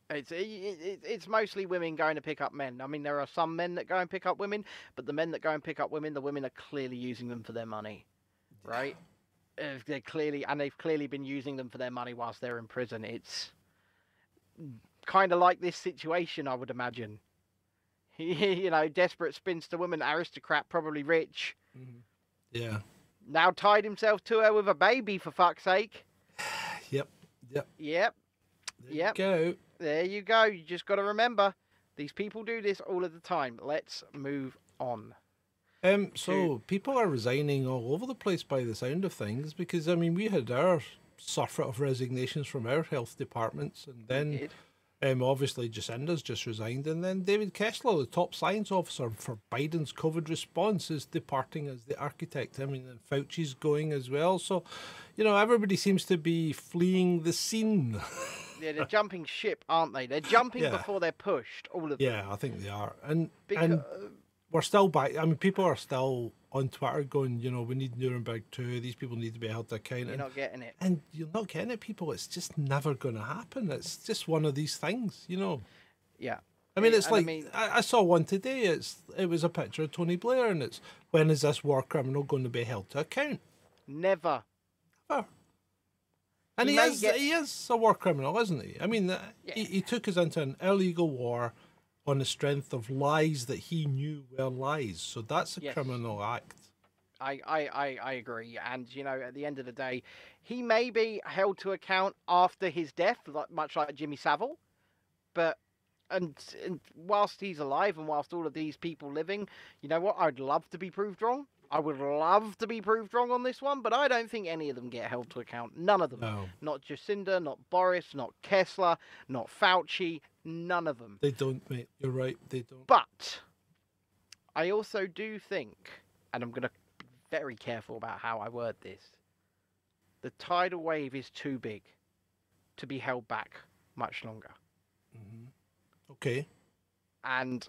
It's it, it, it's mostly women going to pick up men. I mean, there are some men that go and pick up women, but the men that go and pick up women, the women are clearly using them for their money, right? They're clearly and they've clearly been using them for their money whilst they're in prison. It's kind of like this situation, I would imagine. [LAUGHS] you know, desperate spinster woman, aristocrat, probably rich,
yeah,
now tied himself to her with a baby. For fuck's sake. [SIGHS]
yep, yep.
Yep.
There
Yep.
you go.
There you go. You just got to remember, these people do this all of the time. Let's move on.
Um, so people are resigning all over the place by the sound of things because I mean we had our surfeit of resignations from our health departments, and then
did.
Um, obviously Jacinda's just resigned, and then David Kessler, the top science officer for Biden's COVID response, is departing as the architect. I mean, and Fauci's going as well. So, you know, everybody seems to be fleeing the scene.
Yeah, they're jumping ship, aren't they? They're jumping
Yeah.
before they're pushed. All of them.
yeah, I think they are, and
Because,
and we're still back. I mean, people are still on Twitter going, you know, we need Nuremberg two. These people need to be held to account.
you're
and,
not getting it.
and you're not getting it, people. It's just never going to happen. It's just one of these things, you know.
Yeah.
I mean, it's
and I
like
mean-
I, I saw one today. It's it was a picture of Tony Blair, and it's when is this war criminal going to be held to account?
Never.
Oh. And
He
he, is
get-
he is a war criminal, isn't he? I mean, uh, he, he took us into an illegal war on the strength of lies that he knew were lies. So that's a
Yes.
criminal act.
I, I, I, I agree. And, you know, at the end of the day, he may be held to account after his death, like, much like Jimmy Savile. But, and, and whilst he's alive and whilst all of these people living, you know what? I'd love to be proved wrong. I would love to be proved wrong on this one, but I don't think any of them get held to account. None of them.
No,
Not Jacinda, not Boris, not Kessler, not Fauci. None of them.
they don't, mate. You're right. They don't.
But I also do think, and I'm going to be very careful about how I word this, the tidal wave is too big to be held back much longer. Mm-hmm.
Okay.
And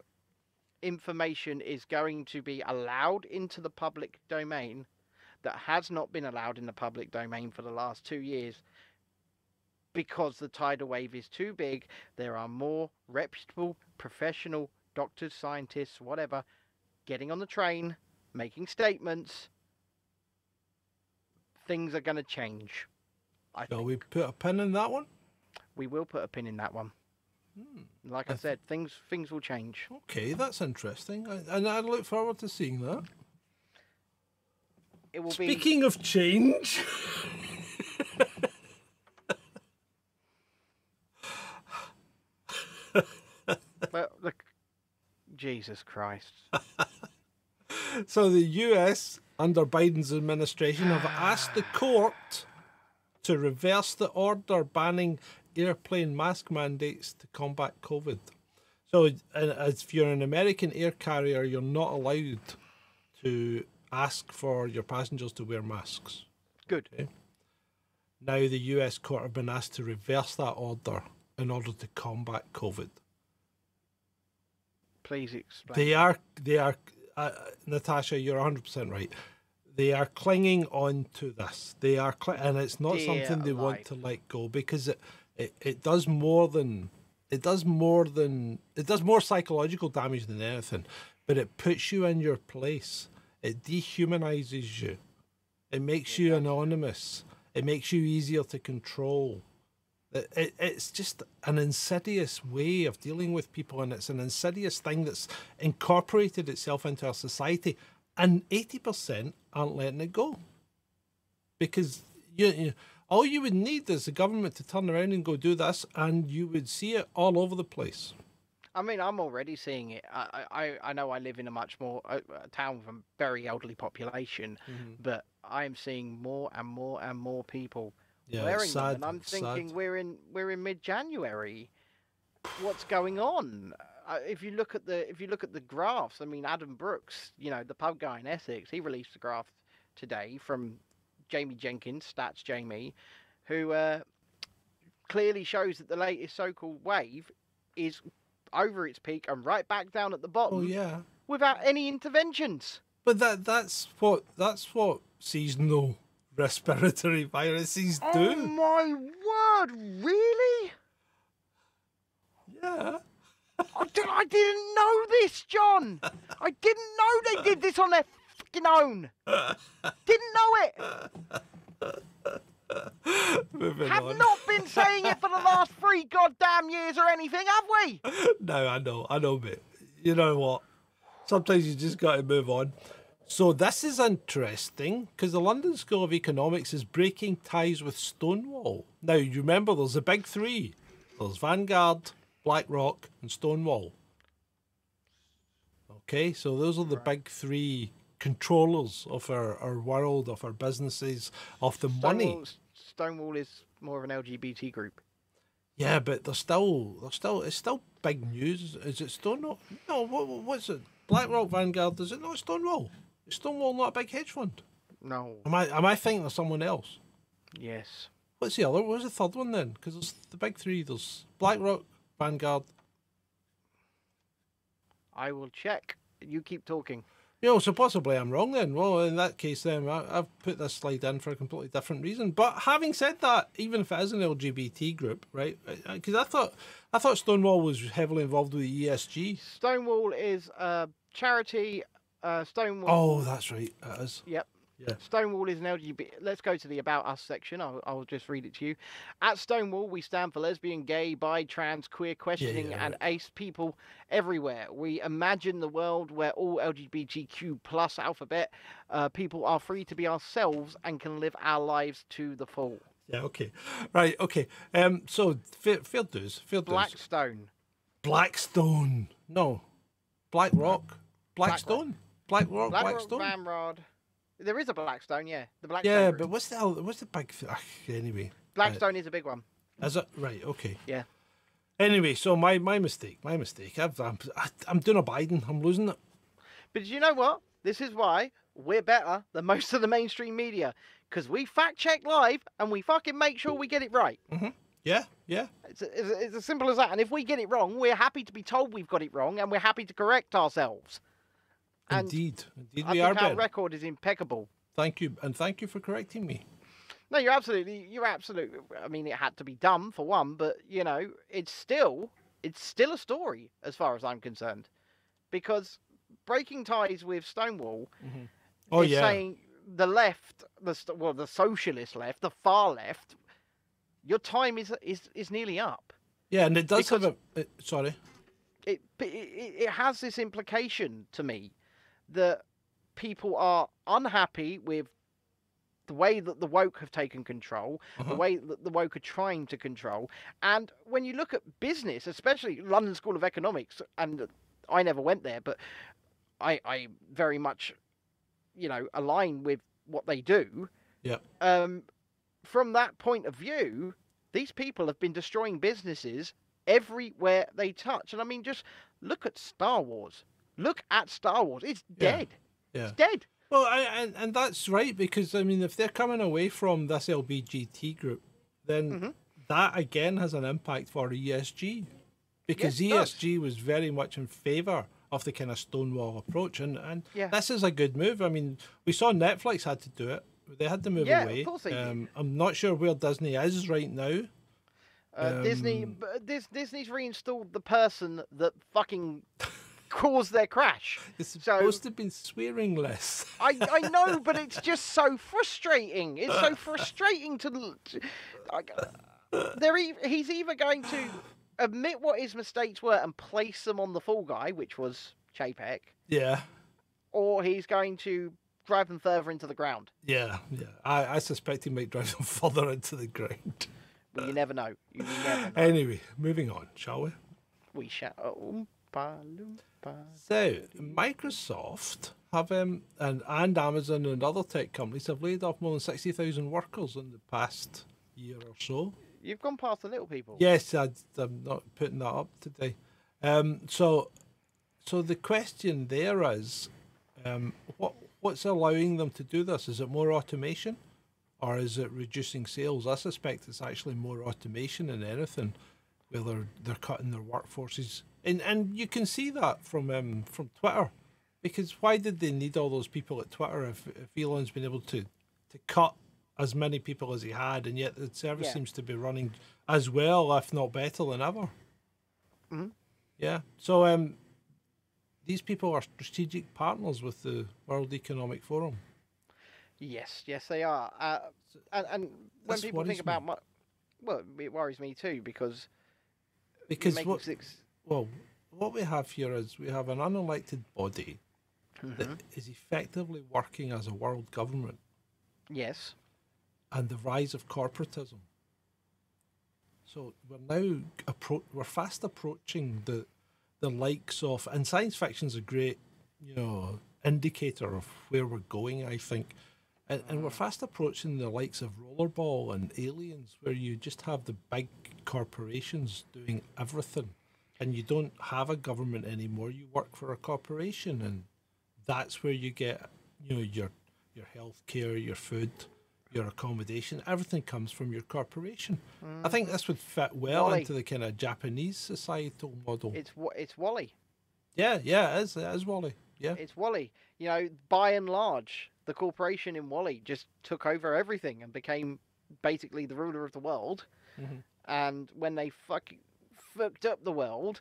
information is going to be allowed into the public domain that has not been allowed in the public domain for the last two years because the tidal wave is too big. There are more reputable, professional doctors, scientists, whatever, getting on the train, making statements. Things are going to change. I
Shall
think.
we put a pin in that one?
we will put a pin in that one. Hmm. Like I
I
said, things things will change.
Okay, that's interesting. I, and I look forward to seeing that.
It will be
Speaking of change, [LAUGHS]
Well, look, Jesus Christ. [LAUGHS]
so the US, under Biden's administration, have asked the court to reverse the order banning airplane mask mandates to combat COVID. So, if you're an American air carrier, you're not allowed to ask for your passengers to wear masks.
Good.
Now, the US court have been asked to reverse that order in order to combat COVID.
Please explain.
They are, they are, uh, Natasha, you're 100% right. They are clinging on to this. They are, cli- and it's not
Dear
something they want to let go because it, it, it does more than, it does more than, it does more psychological damage than anything, but it puts you in your place. It dehumanizes you. It makes you anonymous. It makes you easier to control. It, it, it's just an insidious way of dealing with people, and it's an insidious thing that's incorporated itself into our society. And 80% aren't letting it go. Because you, you, all you would need is the government to turn around and go do this, and you would see it all over the place.
I mean, I'm already seeing it. I, I, I know I live in a much more uh, a town with a very elderly population,
Mm-hmm.
but I'm seeing more and more and more people
Yeah,
wearing
it's
them, and I'm thinking
sad.
we're in we're in mid-January. What's going on? Uh, if you look at the if you look at the graphs, I mean, Adam Brooks, you know, the pub guy in Essex, he released a graph today from Jamie Jenkins, Stats Jamie, who uh, clearly shows that the latest so-called wave is over its peak and right back down at the bottom
Oh yeah,
without any interventions.
but that that's what that's what seasonal respiratory viruses
Oh
do.
my word! Really?
Yeah.
I, di- I didn't know this, John. [LAUGHS] I didn't know they did this on their fucking own. Didn't know it.
Moving
Have
on.
not been saying it for the last three goddamn years or anything, have we?
No, I know, I know, mate. You know what? Sometimes you just got to move on. So this is interesting because the London School of Economics is breaking ties with Stonewall. Now you remember there's the big three: there's Vanguard, BlackRock, and Stonewall. Okay, so those are the big three controllers of our, our world, of our businesses, of the money.
Stonewall, Stonewall is more of an LGBT group.
Yeah, but they're still, they're still, it's still big news. Is it Stonewall? No, what, what- what's it? BlackRock Vanguard? Is it not Stonewall? Is Stonewall not a big hedge fund?
No.
Am I, am I thinking of someone else?
Yes.
What's the other? What's the third one then? Because there's the big three. There's BlackRock, Vanguard.
I will check. You keep talking.
You know, so possibly I'm wrong then. Well, in that case, then I, I've put this slide in for a completely different reason. But having said that, even if it is an LGBT group, right? Because I thought I thought Stonewall was heavily involved with the ESG.
Stonewall is a charity. Uh, Stonewall.
Oh, that's right. It is.
Yep.
Yeah.
Stonewall is an LGBT. Let's go to the About Us section. I'll, I'll just read it to you. At Stonewall, we stand for lesbian, gay, bi, trans, queer questioning,
yeah,
and ace people everywhere. We imagine the world where all LGBTQ plus alphabet uh, people are free to be ourselves and can live our lives to the full.
Yeah. Okay. Right. Okay. Um. So fair, fair dues. Fair.
Blackstone.
Blackstone. No. Black Rock. Blackstone. Black Rock.
Blackrock
Blackstone.
Ramrod. There is a Blackstone, yeah. The Blackstone.
yeah, but what's the hell- what's the big ah, anyway?
Blackstone is a big one.
Right. Is it right? Okay.
Yeah.
Anyway, so my my mistake. My mistake. I've, I'm I- I'm doing a Biden. I'm losing it.
But you know what? This is why we're better than most of the mainstream media because we fact check live and we fucking make sure we get it right.
Yeah. Yeah.
It's, it's, it's as simple as that. And if we get it wrong, we're happy to be told we've got it wrong and we're happy to correct ourselves. And
Indeed. Indeed,
I
we
think
are
our
better.
record is impeccable.
Thank you, and thank you for correcting me.
No, you're absolutely, you're absolutely. I mean, it had to be done for one, but you know, it's still, it's still a story as far as I'm concerned, because breaking ties with Stonewall
Oh
is
yeah.
saying the left, the well, the socialist left, the far left, your time is is is nearly up.
Yeah, and it does have a. uh, sorry.
It it it has this implication to me that people are unhappy with the way that the woke have taken control,
Uh-huh.
the way that the woke are trying to control, and when you look at business, especially London School of Economics, and I never went there, but I I very much, you know, align with what they do.
Yeah.
um, from that point of view, these people have been destroying businesses everywhere they touch. And I mean, just look at Star Wars. Look at Star Wars. It's dead.
Yeah.
It's dead.
Well, I, and and that's right because I mean, if they're coming away from this LBGT group, then
Mm-hmm.
that again has an impact for ESG, because
Yes, it does.
ESG was very much in favour of the kind of Stonewall approach, and and
Yeah.
this is a good move. I mean, we saw Netflix had to do it; they had to move
Yeah, of
away.
course they did.
um, I'm not sure where Disney is right now.
Uh, Disney,
Um,
b- Dis, Disney's reinstalled the person that fucking [LAUGHS] caused their crash.
It's
So-
supposed to have been swearing less. [LAUGHS]
I, I know, but it's just so frustrating. It's so frustrating to. to- they're e- he's either going to admit what his mistakes were and place them on the fall guy, which was Chapek,
yeah.
or he's going to drive them further into the ground.
Yeah, yeah. I, I suspect he might drive them [LAUGHS] further into the ground.
But you never know. You never [LAUGHS] know.
Anyway, moving on, shall we?
We shall. Oompa loompa.
So, Microsoft have um, and and Amazon and other tech companies have laid off more than sixty thousand workers in the past year or so.
You've gone past the little people.
Yes, I, I'm not putting that up today. Um, so, so the question there is, um, what what's allowing them to do this? Is it more automation, or is it reducing sales? I suspect it's actually more automation than anything, where they're they're cutting their workforces, and and you can see that from um, from Twitter, because why did they need all those people at Twitter if, if Elon's been able to to cut as many people as he had, and yet the service
Yeah.
seems to be running as well, if not better than ever.
Mhm.
Yeah. So um, these people are strategic partners with the World Economic Forum.
Yes, yes, they are. Uh, and, and when people think about my, well, it worries me too because
Because what, well, what we have here is we have an unelected body that is effectively working as a world government
Yes.
and the rise of corporatism. So we're now appro- we're fast approaching the the likes of and science fiction's a great you know indicator of where we're going. I think, and, and we're mm. fast approaching the likes of Rollerball and Aliens, where you just have the big corporations doing everything, and you don't have a government anymore. You work for a corporation, and that's where you get you know your your health care, your food, your accommodation. Everything comes from your corporation. I mm. think this would fit well
WALL-E.
into the kind of Japanese societal model.
It's it's WALL-E.
yeah, yeah, it is. It is WALL-E. Yeah.
It's WALL-E. You know, Buy n Large, the corporation in WALL-E just took over everything and became basically the ruler of the world.
Mhm.
And when they fuck, fucked up the world,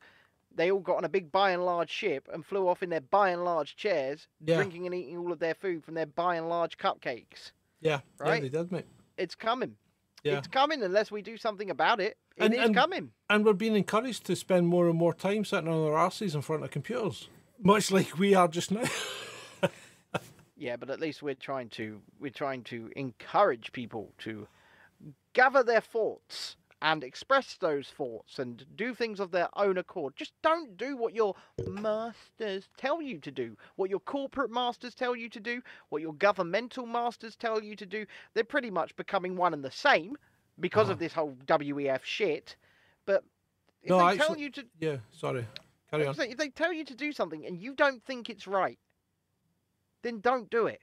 they all got on a big Buy n Large ship and flew off in their Buy n Large chairs,
Yeah.
drinking and eating all of their food from their Buy n Large cupcakes.
Yeah,
Right?
yeah, they did, mate.
It's coming.
Yeah.
It's coming unless we do something about it. It
And-
is
and-
coming.
And we're being encouraged to spend more and more time sitting on our asses in front of computers, much like we are just now. [LAUGHS]
Yeah, but at least we're trying to we're trying to encourage people to gather their thoughts and express those thoughts and do things of their own accord. Just don't do what your masters tell you to do, what your corporate masters tell you to do, what your governmental masters tell you to do. They're pretty much becoming one and the same because of ah. this whole WEF shit. But if
No,
they tell you to
yeah, sorry. Carry on.
if they tell you to do something and you don't think it's right, then don't do it.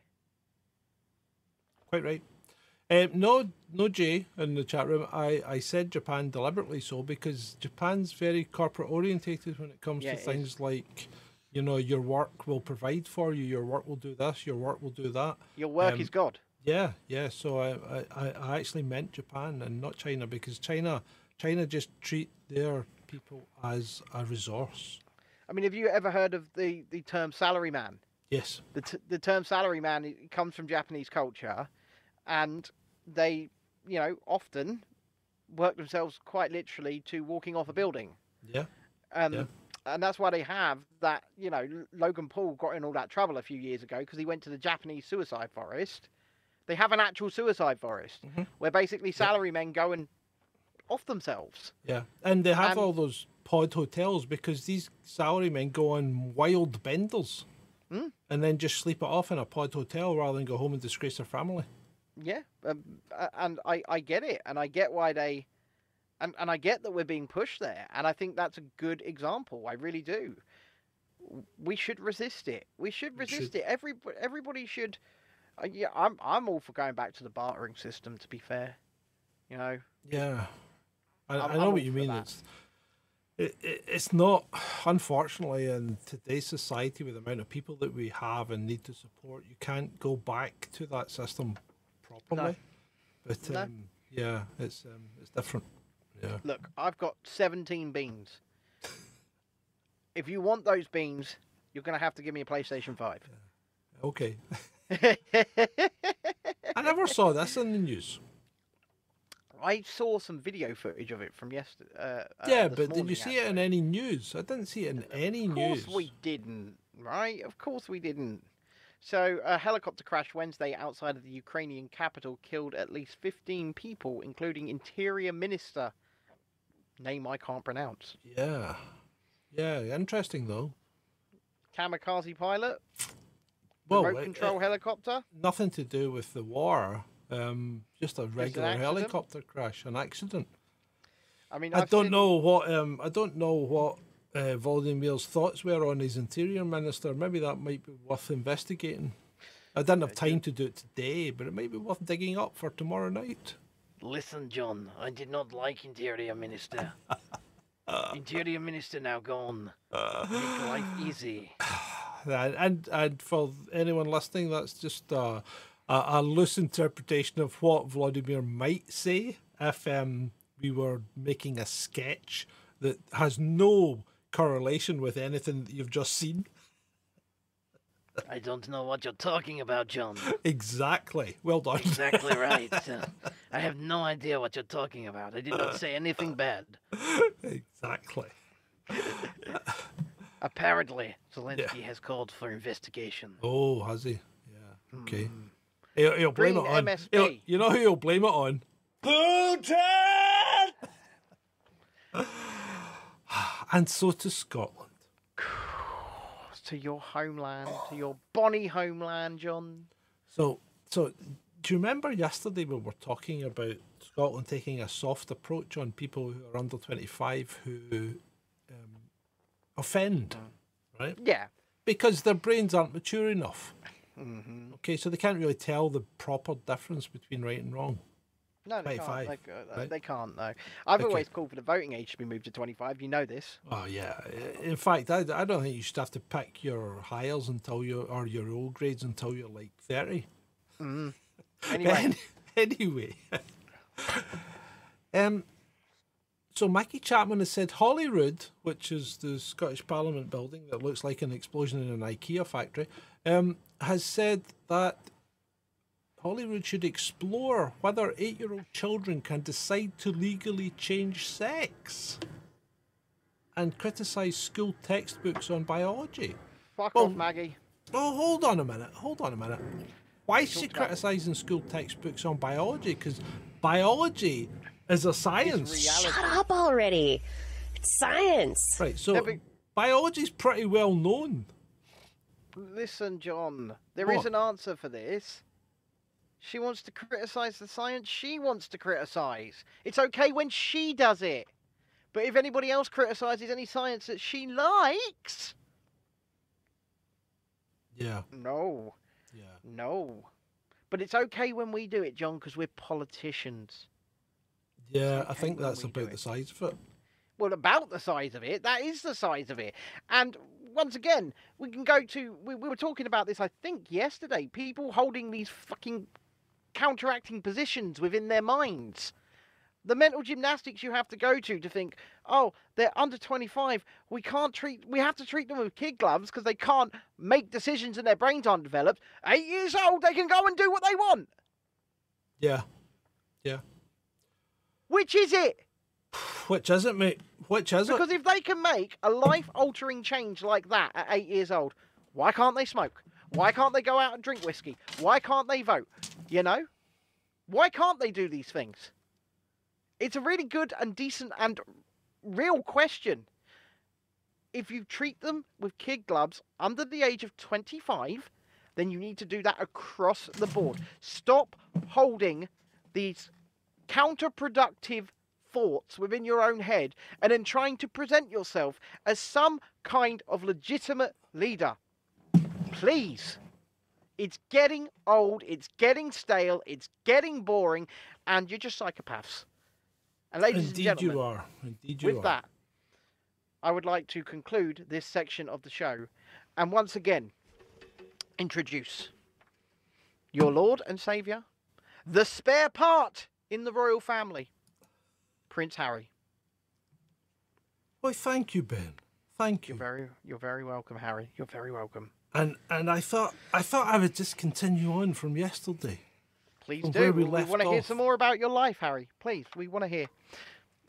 Quite right. Um, no, no, Jay, in the chat room. I, I said Japan deliberately so because Japan's very corporate orientated when it comes
Yeah,
to
it is.
things like, you know, your work will provide for you, your work will do this, your work will do that.
Your work
Um,
is God.
Yeah, yeah. So I, I, I- I actually meant Japan and not China because China, China just treat their people as a resource.
I mean, have you ever heard of the, the term salary man?
Yes.
The, t- the term salary man comes from Japanese culture, and they, you know, often work themselves quite literally to walking off a building.
Yeah.
Um,
Yeah.
And that's why they have that, you know, Logan Paul got in all that trouble a few years ago because he went to the Japanese suicide forest. They have an actual suicide forest
Mm-hmm.
where basically salary men go and off themselves.
Yeah, and they have
And-
all those pod hotels because these salarymen go on wild benders
Hmm?
and then just sleep it off in a pod hotel rather than go home and disgrace their family.
Yeah, um, and I, I get it, and I get why they, and, and I get that we're being pushed there, and I think that's a good example. I really do. We should resist it. We should
We should.
resist it. Every everybody should. Uh, yeah, I'm I'm all for going back to the bartering system. To be fair, you know.
Yeah, I,
I'm-
I know what you mean.
that.
It's it, it, it's not, unfortunately, in today's society with the amount of people that we have and need to support, you can't go back to that system properly. But
No.
um, yeah, it's um, it's different. Yeah.
Look, I've got 17 beans. if you want those beans, you're gonna have to give me a PlayStation Five.
Okay. [LAUGHS] I never saw this in the news.
I saw some video footage of it from yesterday. Uh, uh,
Yeah, but did you see it in any news? I didn't see it in any news.
Of course
news.
we didn't, right? Of course we didn't. So, a helicopter crash Wednesday outside of the Ukrainian capital killed at least 15 people, including Interior Minister, name I can't pronounce.
Yeah. Yeah, interesting though.
Kamikaze pilot,
Well,
remote
it-
control
it-
helicopter.
nothing to do with the war. Um, just a regular helicopter crash, an accident.
I mean,
I
I've
don't
seen-
know what um, I don't know what uh, Volodimir's thoughts were on his interior minister. Maybe that might be worth investigating. I didn't have time to do it today, but it might be worth digging up for tomorrow night.
Listen, John, I did not like Interior Minister. [LAUGHS] Interior Minister now gone. Make life easy. [SIGHS]
And, and for anyone listening, that's just a, a, a loose interpretation of what Vladimir might say if um, we were making a sketch that has no correlation with anything that you've just seen. [LAUGHS]
I don't know what you're talking about, John.
Exactly. Well done.
Exactly [LAUGHS] right. Uh, I have no idea what you're talking about. I did not say anything bad.
exactly. [LAUGHS]
Apparently, Zelensky has called for investigation.
Oh, has he? Yeah. Okay. He'll, he'll blame
Green
it on.
MSP.
he'll- you know who he'll blame it on? Putin! [SIGHS] and so to Scotland. [SIGHS]
To your homeland, to your bonny homeland, John.
So, so do you remember yesterday when we were talking about Scotland taking a soft approach on people who are under 25 who um, offend, right?
Yeah.
Because their brains aren't mature enough. Okay, so they can't really tell the proper difference between right and wrong.
No, they
25,
can't. They,
right?
they can't. No, I've
Okay.
always called for the voting age to be moved to 25. You know this.
Oh yeah. In fact, I, I don't think you should have to pick your Highers until you or your roll grades until you're like thirty. [LAUGHS]
Anyway,
anyway. [LAUGHS] um. So Maggie Chapman has said Holyrood, which is the Scottish Parliament building that looks like an explosion in an IKEA factory, um, has said that Holyrood should explore whether eight-year-old children can decide to legally change sex, and criticise school textbooks on biology.
fuck
Well-
off, Maggie.
Oh, hold on a minute. Hold on a minute. Why is she
Talked about-
criticising school textbooks on biology? Because biology is a science.
Shut up already. It's science.
Right, so
Yeah, but-
biology's pretty well known.
Listen, John. There is
What?
an answer for this. She wants to criticize the science she wants to criticize. It's okay when she does it. But if anybody else criticizes any science that she likes,
Yeah,
no,
yeah.
no. But it's okay when we do it, John, because we're politicians.
Yeah, I think that's about the size of it.
well about the size of it that is the size of it and once again we can go to we, we were talking about this i think yesterday. People holding these fucking counteracting positions within their minds. The mental gymnastics you have to go to to think oh they're under 25 we can't treat we have to treat them with kid gloves because they can't make decisions and their brains aren't developed. Eight years old they can go and do what they want.
Yeah, yeah.
which is it
Which is it, mate? Which is
Because if they can make a life altering change like that at eight years old, why can't they smoke? Why can't they go out and drink whiskey? Why can't they vote? You know? Why can't they do these things? It's a really good and decent and real question. If you treat them with kid gloves under the age of 25, then you need to do that across the board. Stop holding these counterproductive thoughts within your own head and then trying to present yourself as some kind of legitimate leader. Please. It's getting old, it's getting stale, it's getting boring, and you're just psychopaths. And ladies
Indeed,
and gentlemen,
you are. Indeed, you
with
are.
that, I would like to conclude this section of the show and once again introduce your Lord and Saviour, the spare part in the royal family, Prince Harry.
Why, thank you, Ben. Thank you.
You're very, you're very welcome, Harry. You're very welcome.
And and I thought I thought I would just continue on from yesterday.
Please
From
do.
we
We, want to hear some more about your life, Harry. Please, we want to hear.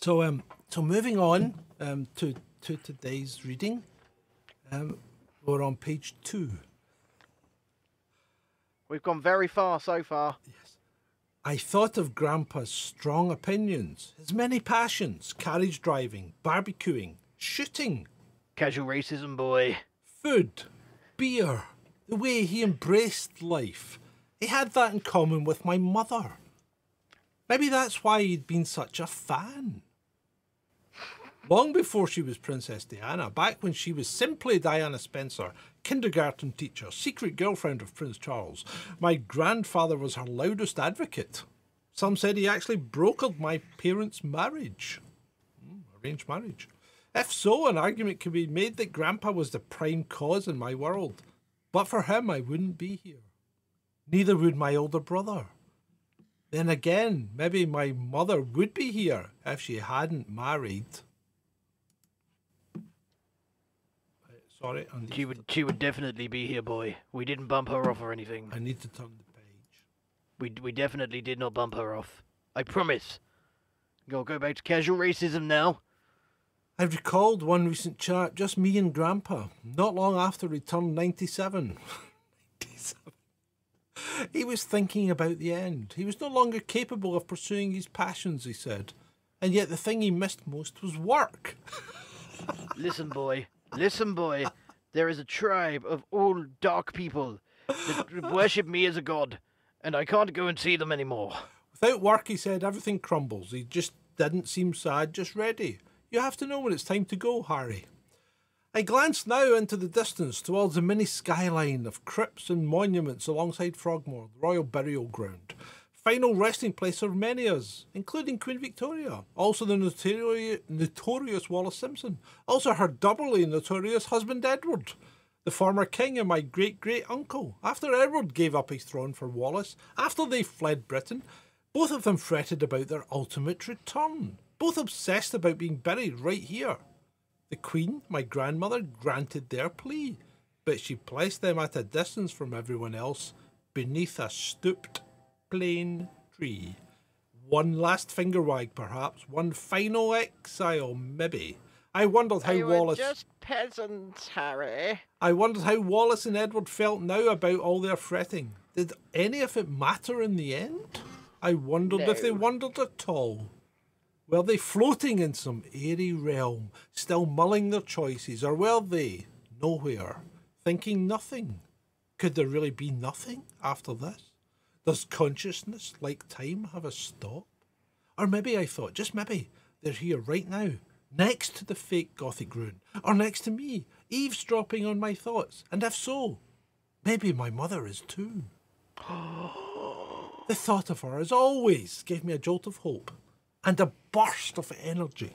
So um so moving on um to to today's reading, um we're on page two.
We've gone very far so far.
I thought of Grandpa's strong opinions, his many passions, carriage driving, barbecuing, shooting,
Casual racism, boy.
food, beer, the way he embraced life. He had that in common with my mother. Maybe that's why he'd been such a fan. Long before she was Princess Diana, back when she was simply Diana Spencer, kindergarten teacher, secret girlfriend of Prince Charles, my grandfather was her loudest advocate. Some said he actually brokered my parents' marriage. Hmm, arranged marriage. If so, an argument could be made that Grandpa was the prime cause in my world. But for him, I wouldn't be here. Neither would my older brother. Then again, maybe my mother would be here if she hadn't married. Uh, Sorry,
She would, she would definitely be here, boy. We didn't bump her off or anything.
I need to turn the page.
We, we definitely did not bump her off. I promise. Go go back to casual racism now.
I recalled one recent chat, just me and Grandpa, not long after he turned 97. [LAUGHS] 97. He was thinking about the end. He was no longer capable of pursuing his passions, he said. And yet the thing he missed most was work. [LAUGHS]
Listen, boy. Listen, boy. There is a tribe of old dark people that [LAUGHS] worship me as a god, and I can't go and see them anymore.
Without work, he said, everything crumbles. He just didn't seem sad, just ready. You have to know when it's time to go, Harry. I glanced now into the distance towards the mini skyline of crypts and monuments alongside Frogmore, the royal burial ground. Final resting place of many us, including Queen Victoria, also the notori- notorious Wallis Simpson, also her doubly notorious husband Edward, the former king and my great great uncle. After Edward gave up his throne for Wallis, after they fled Britain, both of them fretted about their ultimate return, both obsessed about being buried right here. The Queen, my grandmother, granted their plea, but she placed them at a distance from everyone else beneath a stooped plane tree. One last finger wag, perhaps, one final exile, maybe. I wondered how Wallis.
just peasants, Harry.
I wondered how Wallis and Edward felt now about all their fretting. Did any of it matter in the end? I wondered if they wondered at all. Were they floating in some airy realm, still mulling their choices, or were they nowhere, thinking nothing? Could there really be nothing after this? Does consciousness, like time, have a stop? Or maybe I thought, just maybe, they're here right now, next to the fake Gothic rune, or next to me, eavesdropping on my thoughts. And if so, maybe my mother is too. [GASPS] the thought of her, as always, gave me a jolt of hope, and a burst of energy,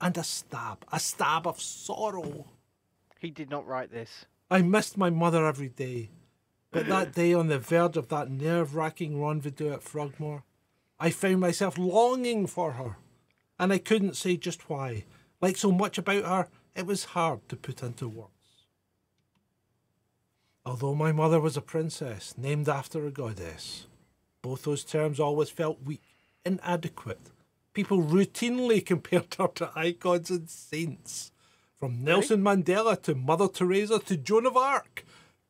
and a stab, a stab of sorrow.
He did not write this.
I missed my mother every day. But that day on the verge of that nerve wracking rendezvous at Frogmore, I found myself longing for her. And I couldn't say just why. Like so much about her, it was hard to put into words. Although my mother was a princess, named after a goddess, both those terms always felt weak, inadequate. People routinely [LAUGHS] compared her to icons and saints. From Nelson Mandela to Mother Teresa to Joan of Arc.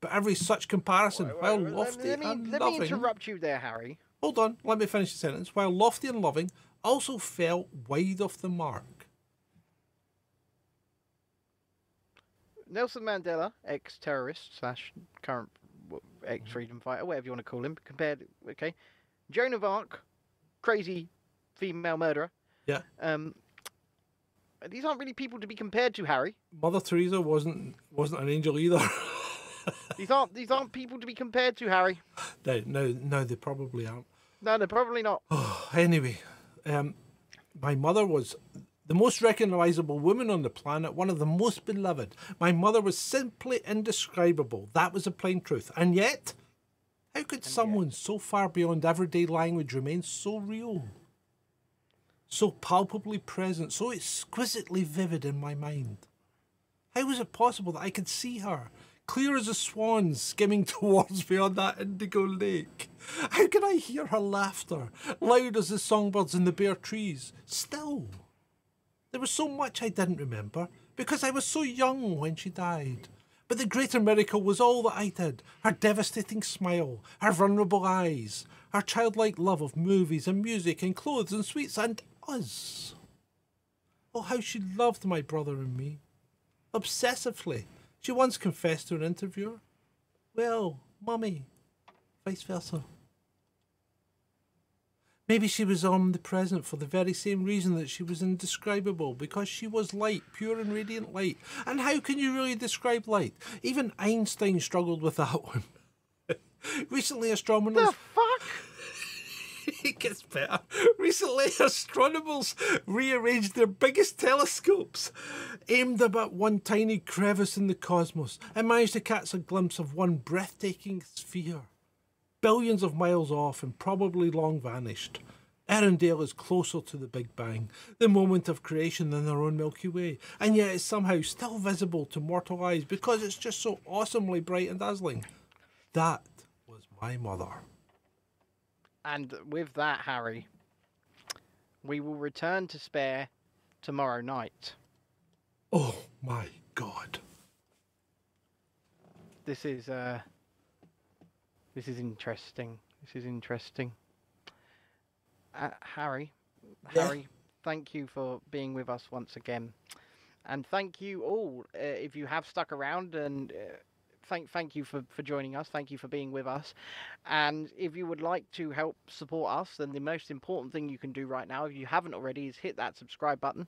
But every such comparison, while lofty
let me,
and
let me interrupt you there, Harry.
hold on, let me finish the sentence. While lofty and loving, also fell wide off the mark.
Nelson Mandela, ex-terrorist slash current ex-freedom fighter, whatever you want to call him, compared. Okay, Joan of Arc, crazy female murderer.
Yeah,
Um, these aren't really people to be compared to, Harry.
Mother Teresa wasn't wasn't an angel either. [LAUGHS] [LAUGHS]
These aren't these aren't people to be compared to, Harry.
no, no, no, they probably aren't.
No, they're probably not. [SIGHS]
Anyway, um, my mother was the most recognizable woman on the planet, one of the most beloved. My mother was simply indescribable. That was the plain truth. And yet, how could someone so far beyond everyday language remain so real? So palpably present, so exquisitely vivid in my mind? How was it possible that I could see her, clear as a swan skimming [LAUGHS] towards me on that indigo lake? How could I hear her laughter, loud as the songbirds in the bare trees? Still, there was so much I didn't remember because I was so young when she died. But the greater miracle was all that I did her devastating smile, her vulnerable eyes, her childlike love of movies and music and clothes and sweets and us. Oh, how she loved my brother and me. Obsessively. She once confessed to an interviewer. Well, mummy, vice versa. Maybe she was omnipresent for the very same reason that she was indescribable, because she was light, pure and radiant light. And how can you really describe light? Even Einstein struggled with that [LAUGHS] one. Recently, astronomers.
The? [LAUGHS]
it gets better. Recently, astronomers rearranged their biggest telescopes, aimed at one tiny crevice in the cosmos, and managed to catch a glimpse of one breathtaking sphere. Billions of miles off and probably long vanished. Earendel is closer to the Big Bang, the moment of creation, than our own Milky Way, and yet it's somehow still visible to mortal eyes because it's just so awesomely bright and dazzling. That was my mother.
And with that, Harry, we will return to Spare tomorrow night.
Oh my god.
This is uh this is interesting. This is interesting. Uh, Harry,
Yeah?
Harry, thank you for being with us once again, and thank you all uh, if you have stuck around and. Uh, Thank, thank you for, for joining us. Thank you for being with us. And if you would like to help support us, then the most important thing you can do right now, if you haven't already, is hit that subscribe button,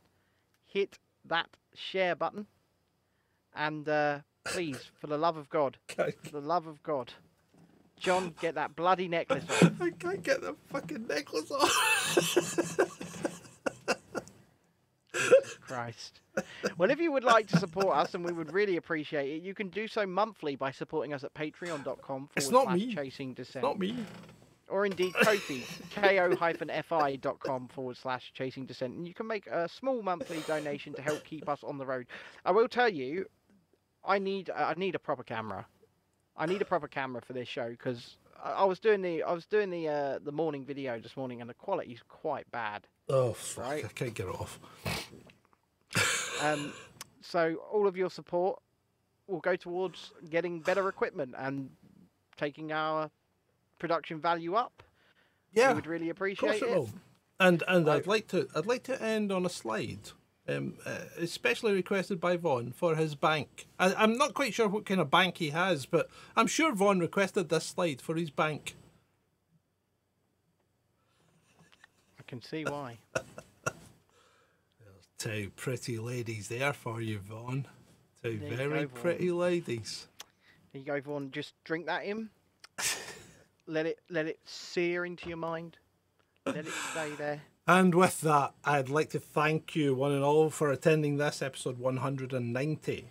hit that share button, and uh, please, [LAUGHS] for the love of God, for the love of God, John, get that bloody necklace off. [LAUGHS]
I can't get the fucking necklace off. [LAUGHS]
Christ. Well, if you would like to support us, and we would really appreciate it, you can do so monthly by supporting us at patreon.com forward
It's not
slash
me.
chasing descent.
Not me.
Or indeed Ko-fi, ko-fi.com forward slash chasing descent. And you can make a small monthly donation to help keep us on the road. I will tell you, I need I need a proper camera. I need a proper camera for this show because I, I was doing the I was doing the uh, the morning video this morning and the quality's quite bad.
Oh, fuck.
Right.
I can't get it off.
Um, so all of your support will go towards getting better equipment and taking our production value up.
Yeah.
we would really appreciate
it
it.
And and I'd like to I'd like to end on a slide, um, uh, especially requested by Vaughn for his bank. I, I'm not quite sure what kind of bank he has, but I'm sure Vaughn requested this slide for his bank.
I can see why. [LAUGHS]
Two pretty ladies there for you, Vaughn. Two
There
very
go,
pretty ladies.
There you go, Vaughn. Just drink that in. [LAUGHS] let it let it sear into your mind. Let it stay there.
And with that, I'd like to thank you, one and all, for attending this episode 190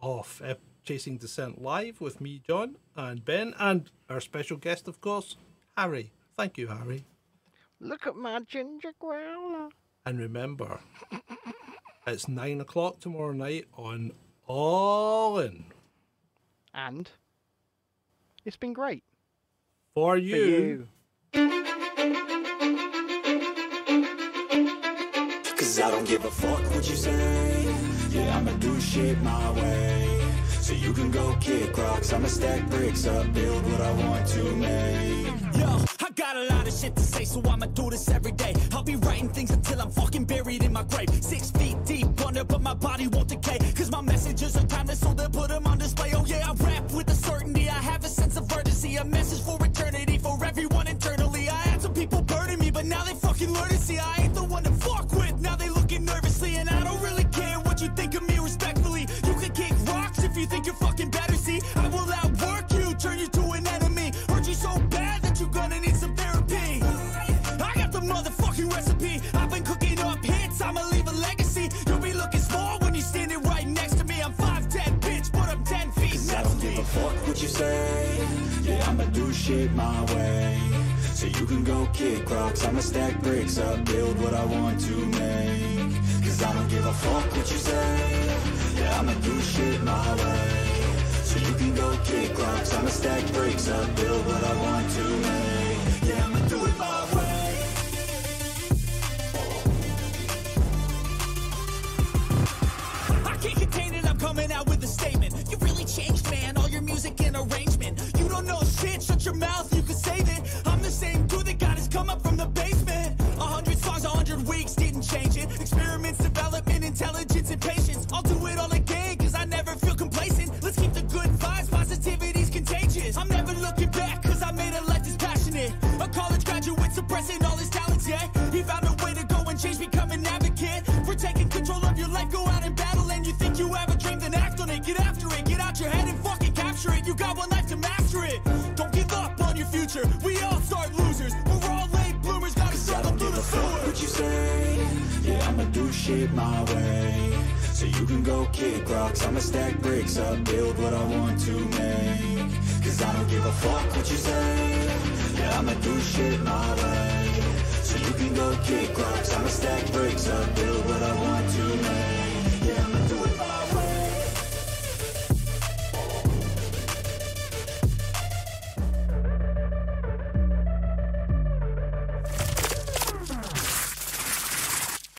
of Chasing Descent Live with me, John, and Ben, and our special guest, of course, Harry. Thank you, Harry.
Look at my ginger growler.
And remember, it's nine o'clock tomorrow night on All In.
And it's been great.
For
for
you.
you.
Cause I don't give a fuck what you say. Yeah, I'ma do shit my way. So you can go kick rocks. I'ma stack bricks up, build what I want to make.
Yo, I got a lot of shit to say, so I'ma do this every day. I'll be writing things until I'm fucking buried in my grave. Six feet deep under, but my body won't decay. Cause my messages are
my way. So you can go kick rocks. I'ma stack bricks up, build what I want to make. Cause I don't give a fuck what you say. Yeah, I'ma do shit my way. So you can go kick rocks. I'ma stack bricks up, build what I want to make